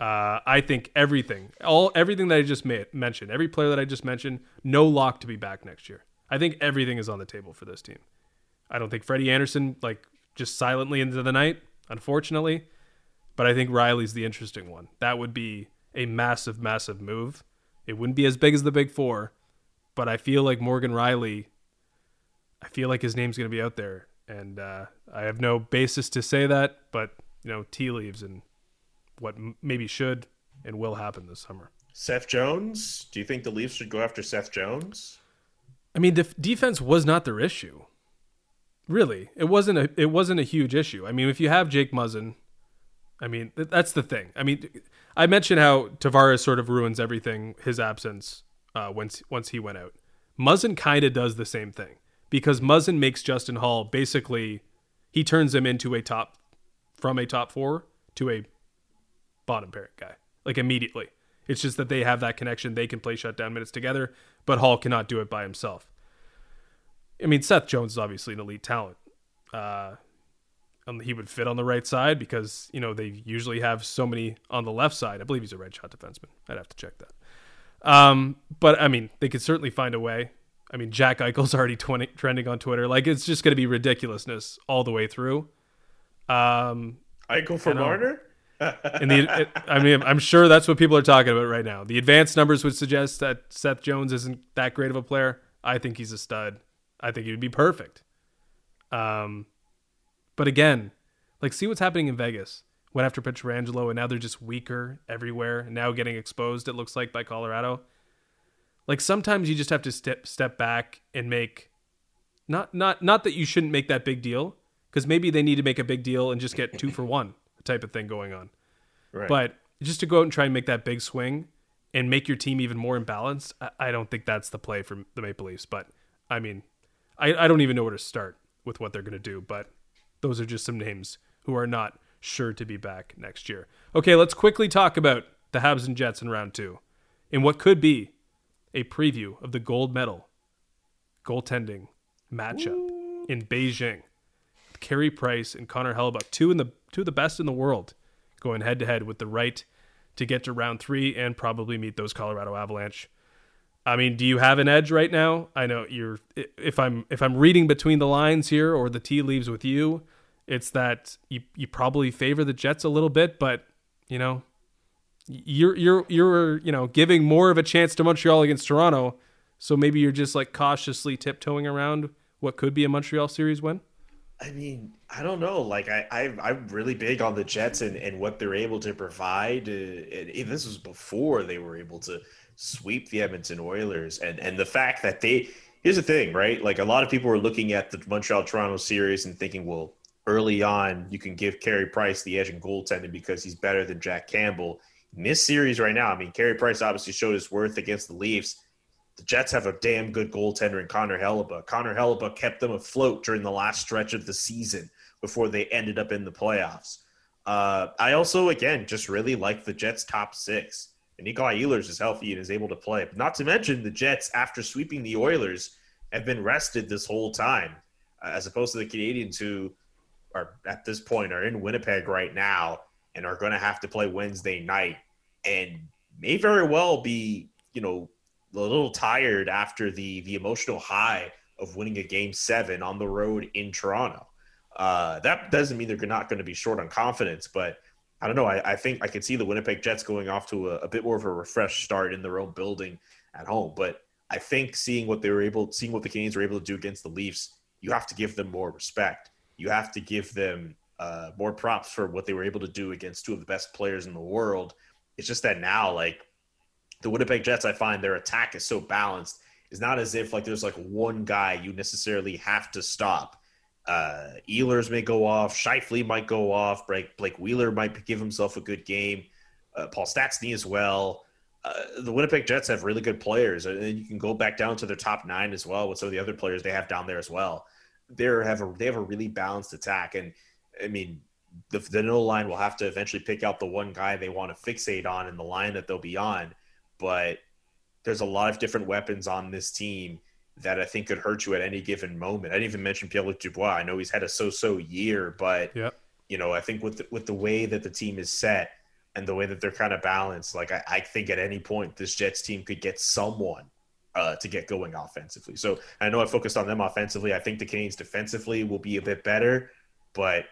Uh, I think everything, all everything that I just made, mentioned, every player that I just mentioned, no lock to be back next year. I think everything is on the table for this team. I don't think Freddie Andersen, like just silently into the night, unfortunately, but I think Rielly's the interesting one. That would be a massive, massive move. It wouldn't be as big as the Big Four, but I feel like Morgan Rielly, I feel like his name's going to be out there and uh, I have no basis to say that, but you know, tea leaves and what m- maybe should and will happen this summer. Seth Jones, do you think the Leafs should go after Seth Jones? I mean, the defense was not their issue. Really, it wasn't a it wasn't a huge issue. I mean, if you have Jake Muzzin, I mean, th- that's the thing. I mean, I mentioned how Tavares sort of ruins everything his absence uh, once once he went out. Muzzin kind of does the same thing because Muzzin makes Justin Holl basically he turns him into a top from a top four to a bottom pair guy like immediately. It's just that they have that connection. They can play shutdown minutes together, but Holl cannot do it by himself. I mean, Seth Jones is obviously an elite talent. Uh, he would fit on the right side because you know they usually have so many on the left side. I believe he's a red shot defenseman. I'd have to check that. Um, but I mean, they could certainly find a way. I mean, Jack Eichel's already trending on Twitter. Like, it's just going to be ridiculousness all the way through. Um, Eichel for Marner? and the, it, I mean, I'm sure that's what people are talking about right now. The advanced numbers would suggest that Seth Jones isn't that great of a player. I think he's a stud. I think he would be perfect. Um, but again, like, see what's happening in Vegas. Went after Pietrangelo, and now they're just weaker everywhere. And now getting exposed, it looks like, by Colorado. Like sometimes you just have to step step back and make not not not that you shouldn't make that big deal because maybe they need to make a big deal and just get two for one type of thing going on. Right. But just to go out and try and make that big swing and make your team even more imbalanced, I, I don't think that's the play for the Maple Leafs. But I mean, I, I don't even know where to start with what they're going to do. But those are just some names who are not sure to be back next year. Okay, let's quickly talk about the Habs and Jets in round two in what could be a preview of the gold medal goaltending matchup Ooh. in Beijing. Carey Price and Connor Hellebuyck, two in the two of the best in the world, going head to head with the right to get to round three and probably meet those Colorado Avalanche. I mean, do you have an edge right now? I know you're. If I'm if I'm reading between the lines here or the tea leaves with you, it's that you you probably favor the Jets a little bit, but you know you're you're you're you know giving more of a chance to Montreal against Toronto, so maybe you're just like cautiously tiptoeing around what could be a Montreal series win. I mean, I don't know. Like, I, I am really big on the Jets and, and what they're able to provide. Uh, and this was before they were able to sweep the Edmonton Oilers, and and the fact that they here's the thing, right? Like, a lot of people were looking at the Montreal Toronto series and thinking, well, early on, you can give Carey Price the edge in goaltending because he's better than Jack Campbell in this series right now, I mean, Carey Price obviously showed his worth against the Leafs. The Jets have a damn good goaltender in Connor Hellebuyck. Connor Hellebuyck kept them afloat during the last stretch of the season before they ended up in the playoffs. Uh, I also, again, just really like the Jets' top six. And Nikolai Ehlers is healthy and is able to play. But not to mention the Jets, after sweeping the Oilers, have been rested this whole time, uh, as opposed to the Canadiens who are at this point are in Winnipeg right now and are going to have to play Wednesday night and may very well be, you know, a little tired after the the emotional high of winning a game seven on the road in Toronto. Uh, that doesn't mean they're not going to be short on confidence, but I don't know. I, I think I can see the Winnipeg Jets going off to a, a, bit more of a refreshed start in their own building at home. But I think seeing what they were able, seeing what the Canadiens were able to do against the Leafs, you have to give them more respect. You have to give them uh, more props for what they were able to do against two of the best players in the world. It's just that now, like the Winnipeg Jets, I find their attack is so balanced. It's not as if like there's like one guy you necessarily have to stop uh, Ehlers may go off. Scheifele might go off. Blake, Blake Wheeler might give himself a good game. Uh, Paul Stastny as well. Uh, the Winnipeg Jets have really good players, and you can go back down to their top nine as well with some of the other players they have down there as well. They have a they have a really balanced attack, and I mean the Danault line will have to eventually pick out the one guy they want to fixate on in the line that they'll be on, but there's a lot of different weapons on this team that I think could hurt you at any given moment. I didn't even mention Pierre-Luc Dubois. I know he's had a so-so year, but yep. you know, I think with the, with the way that the team is set and the way that they're kind of balanced, like I, I think at any point this Jets team could get someone uh, to get going offensively. So I know I focused on them offensively. I think the Canadiens defensively will be a bit better, but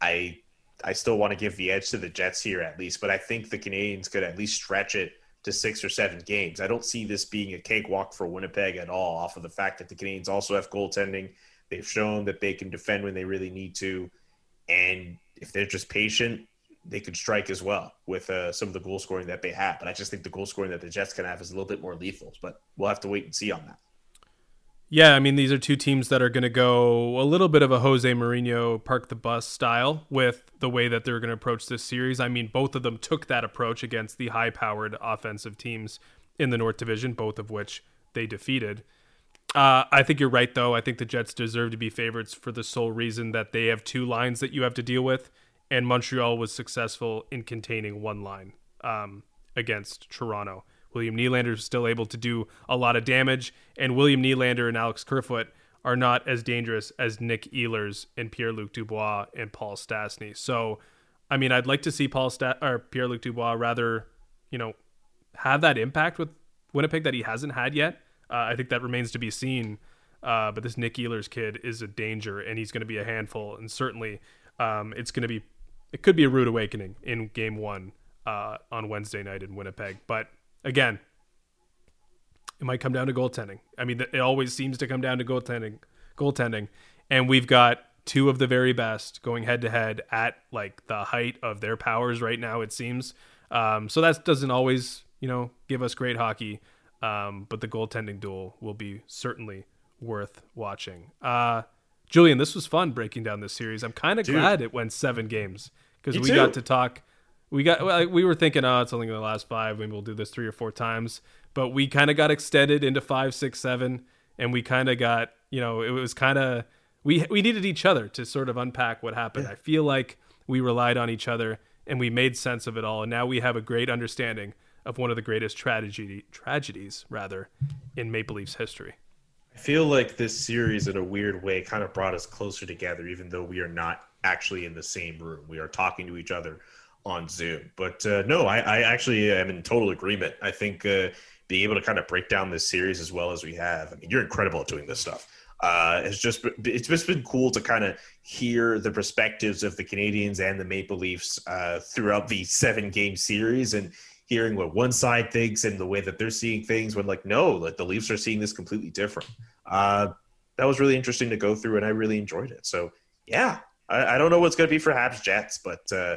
I I still want to give the edge to the Jets here at least. But I think the Canadiens could at least stretch it to six or seven games. I don't see this being a cakewalk for Winnipeg at all, off of the fact that the Canadiens also have goaltending. They've shown that they can defend when they really need to, and if they're just patient, they could strike as well with uh, some of the goal scoring that they have. But I just think the goal scoring that the Jets can have is a little bit more lethal. But we'll have to wait and see on that. Yeah, I mean these are two teams that are going to go a little bit of a Jose Mourinho park the bus style with the way that they're going to approach this series. I mean both of them took that approach against the high-powered offensive teams in the North Division, both of which they defeated. Uh, I think you're right, though. I think the Jets deserve to be favorites for the sole reason that they have two lines that you have to deal with, and Montreal was successful in containing one line um, against Toronto. William Nylander is still able to do a lot of damage, and William Nylander and Alex Kerfoot are not as dangerous as Nick Ehlers and Pierre Luc Dubois and Paul Stastny. So, I mean, I'd like to see Paul Sta- or Pierre Luc Dubois rather, you know, have that impact with Winnipeg that he hasn't had yet. Uh, I think that remains to be seen. Uh, but this Nick Ehlers kid is a danger, and he's going to be a handful. And certainly, um, it's going to be, it could be a rude awakening in Game One uh, on Wednesday night in Winnipeg. But again, it might come down to goaltending. I mean, it always seems to come down to goaltending, goaltending, and we've got two of the very best going head to head at like the height of their powers right now. It seems. Um, so that doesn't always, you know, give us great hockey. Um, but the goaltending duel will be certainly worth watching. Uh, Julian, this was fun breaking down this series. I'm kind of glad it went seven games because we too. got to talk we got well, we were thinking, oh, it's only going to last five. Maybe we'll do this three or four times. But we kind of got extended into five, six, seven, and we kind of got you know it was kind of we we needed each other to sort of unpack what happened. Yeah. I feel like we relied on each other and we made sense of it all, and now we have a great understanding of one of the greatest tragedy tragedies rather in Maple Leafs history. I feel like this series, in a weird way, kind of brought us closer together, even though we are not actually in the same room. We are talking to each other on Zoom. But uh, no, I, I, actually am in total agreement. I think uh, being able to kind of break down this series as well as we have, I mean, you're incredible at doing this stuff. Uh, it's just it's just been cool to kind of hear the perspectives of the Canadiens and the Maple Leafs uh, throughout the seven game series and hearing what one side thinks and the way that they're seeing things when like no like the Leafs are seeing this completely different. Uh, that was really interesting to go through and I really enjoyed it. So yeah, I, I don't know what's going to be for Habs Jets, but uh,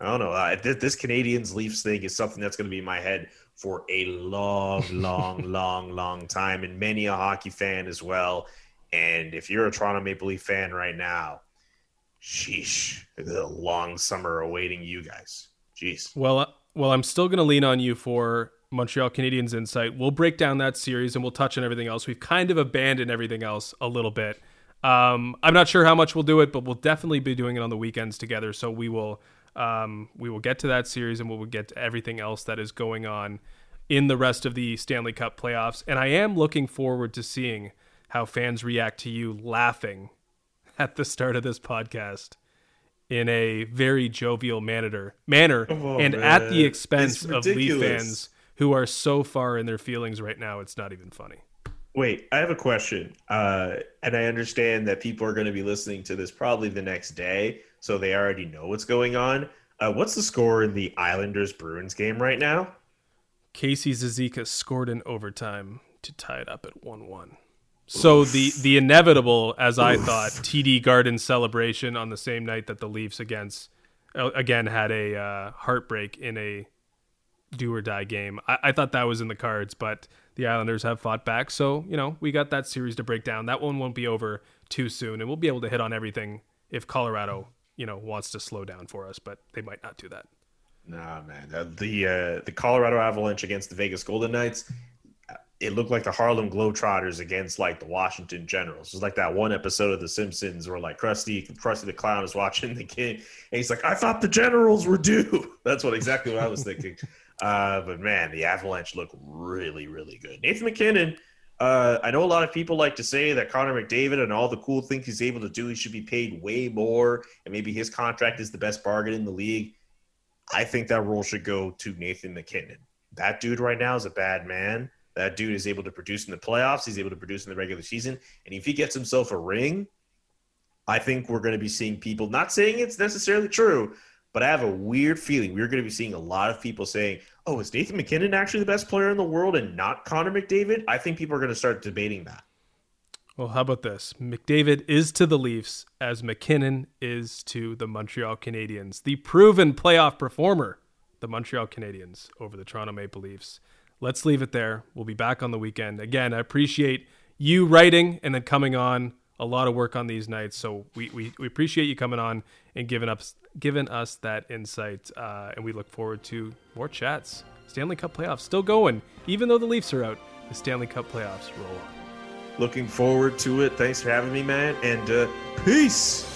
I don't know. Uh, this, this Canadiens Leafs thing is something that's going to be in my head for a long, long, long, long time, and many a hockey fan as well. And if you're a Toronto Maple Leaf fan right now, sheesh, a long summer awaiting you guys. Jeez. Well, well, I'm still going to lean on you for Montreal Canadiens insight. We'll break down that series and we'll touch on everything else. We've kind of abandoned everything else a little bit. Um, I'm not sure how much we'll do it, but we'll definitely be doing it on the weekends together. So we will um, we will get to that series and we'll get to everything else that is going on in the rest of the Stanley Cup playoffs. And I am looking forward to seeing how fans react to you laughing at the start of this podcast in a very jovial manner, manner, on, and man. at the expense of Leaf fans who are so far in their feelings right now. It's not even funny. Wait, I have a question. Uh, and I understand that people are going to be listening to this probably the next day, so they already know what's going on. Uh, what's the score in the Islanders Bruins game right now? Casey Cizikas scored in overtime to tie it up at one-one. So the the inevitable, as I thought, TD Garden celebration on the same night that the Leafs against uh, again had a uh, heartbreak in a do or die game. I, I thought that was in the cards, but the Islanders have fought back. So you know we got that series to break down. That one won't be over too soon, and we'll be able to hit on everything if Colorado you know wants to slow down for us, but they might not do that. Nah, man. Uh, the uh, the Colorado Avalanche against the Vegas Golden Knights. It looked like the Harlem Globetrotters against like the Washington Generals. It was like that one episode of The Simpsons where like Krusty, Krusty the Clown is watching the game, and he's like, "I thought the Generals were due." That's what exactly what I was thinking. Uh, but man, the Avalanche look really, really good. Nathan MacKinnon. Uh, I know a lot of people like to say that Connor McDavid and all the cool things he's able to do, he should be paid way more, and maybe his contract is the best bargain in the league. I think that role should go to Nathan MacKinnon. That dude right now is a bad man. That dude is able to produce in the playoffs. He's able to produce in the regular season. And if he gets himself a ring, I think we're going to be seeing people, not saying it's necessarily true, but I have a weird feeling we're going to be seeing a lot of people saying, oh, is Nathan MacKinnon actually the best player in the world and not Connor McDavid? I think people are going to start debating that. Well, how about this? McDavid is to the Leafs as MacKinnon is to the Montreal Canadiens. The proven playoff performer, the Montreal Canadiens over the Toronto Maple Leafs. Let's leave it there. We'll be back on the weekend. Again, I appreciate you writing and then coming on. A lot of work on these nights, so we, we, we appreciate you coming on and giving us giving us that insight. Uh, and we look forward to more chats. Stanley Cup playoffs still going, even though the Leafs are out. The Stanley Cup playoffs roll on. Looking forward to it. Thanks for having me, man. And uh, peace.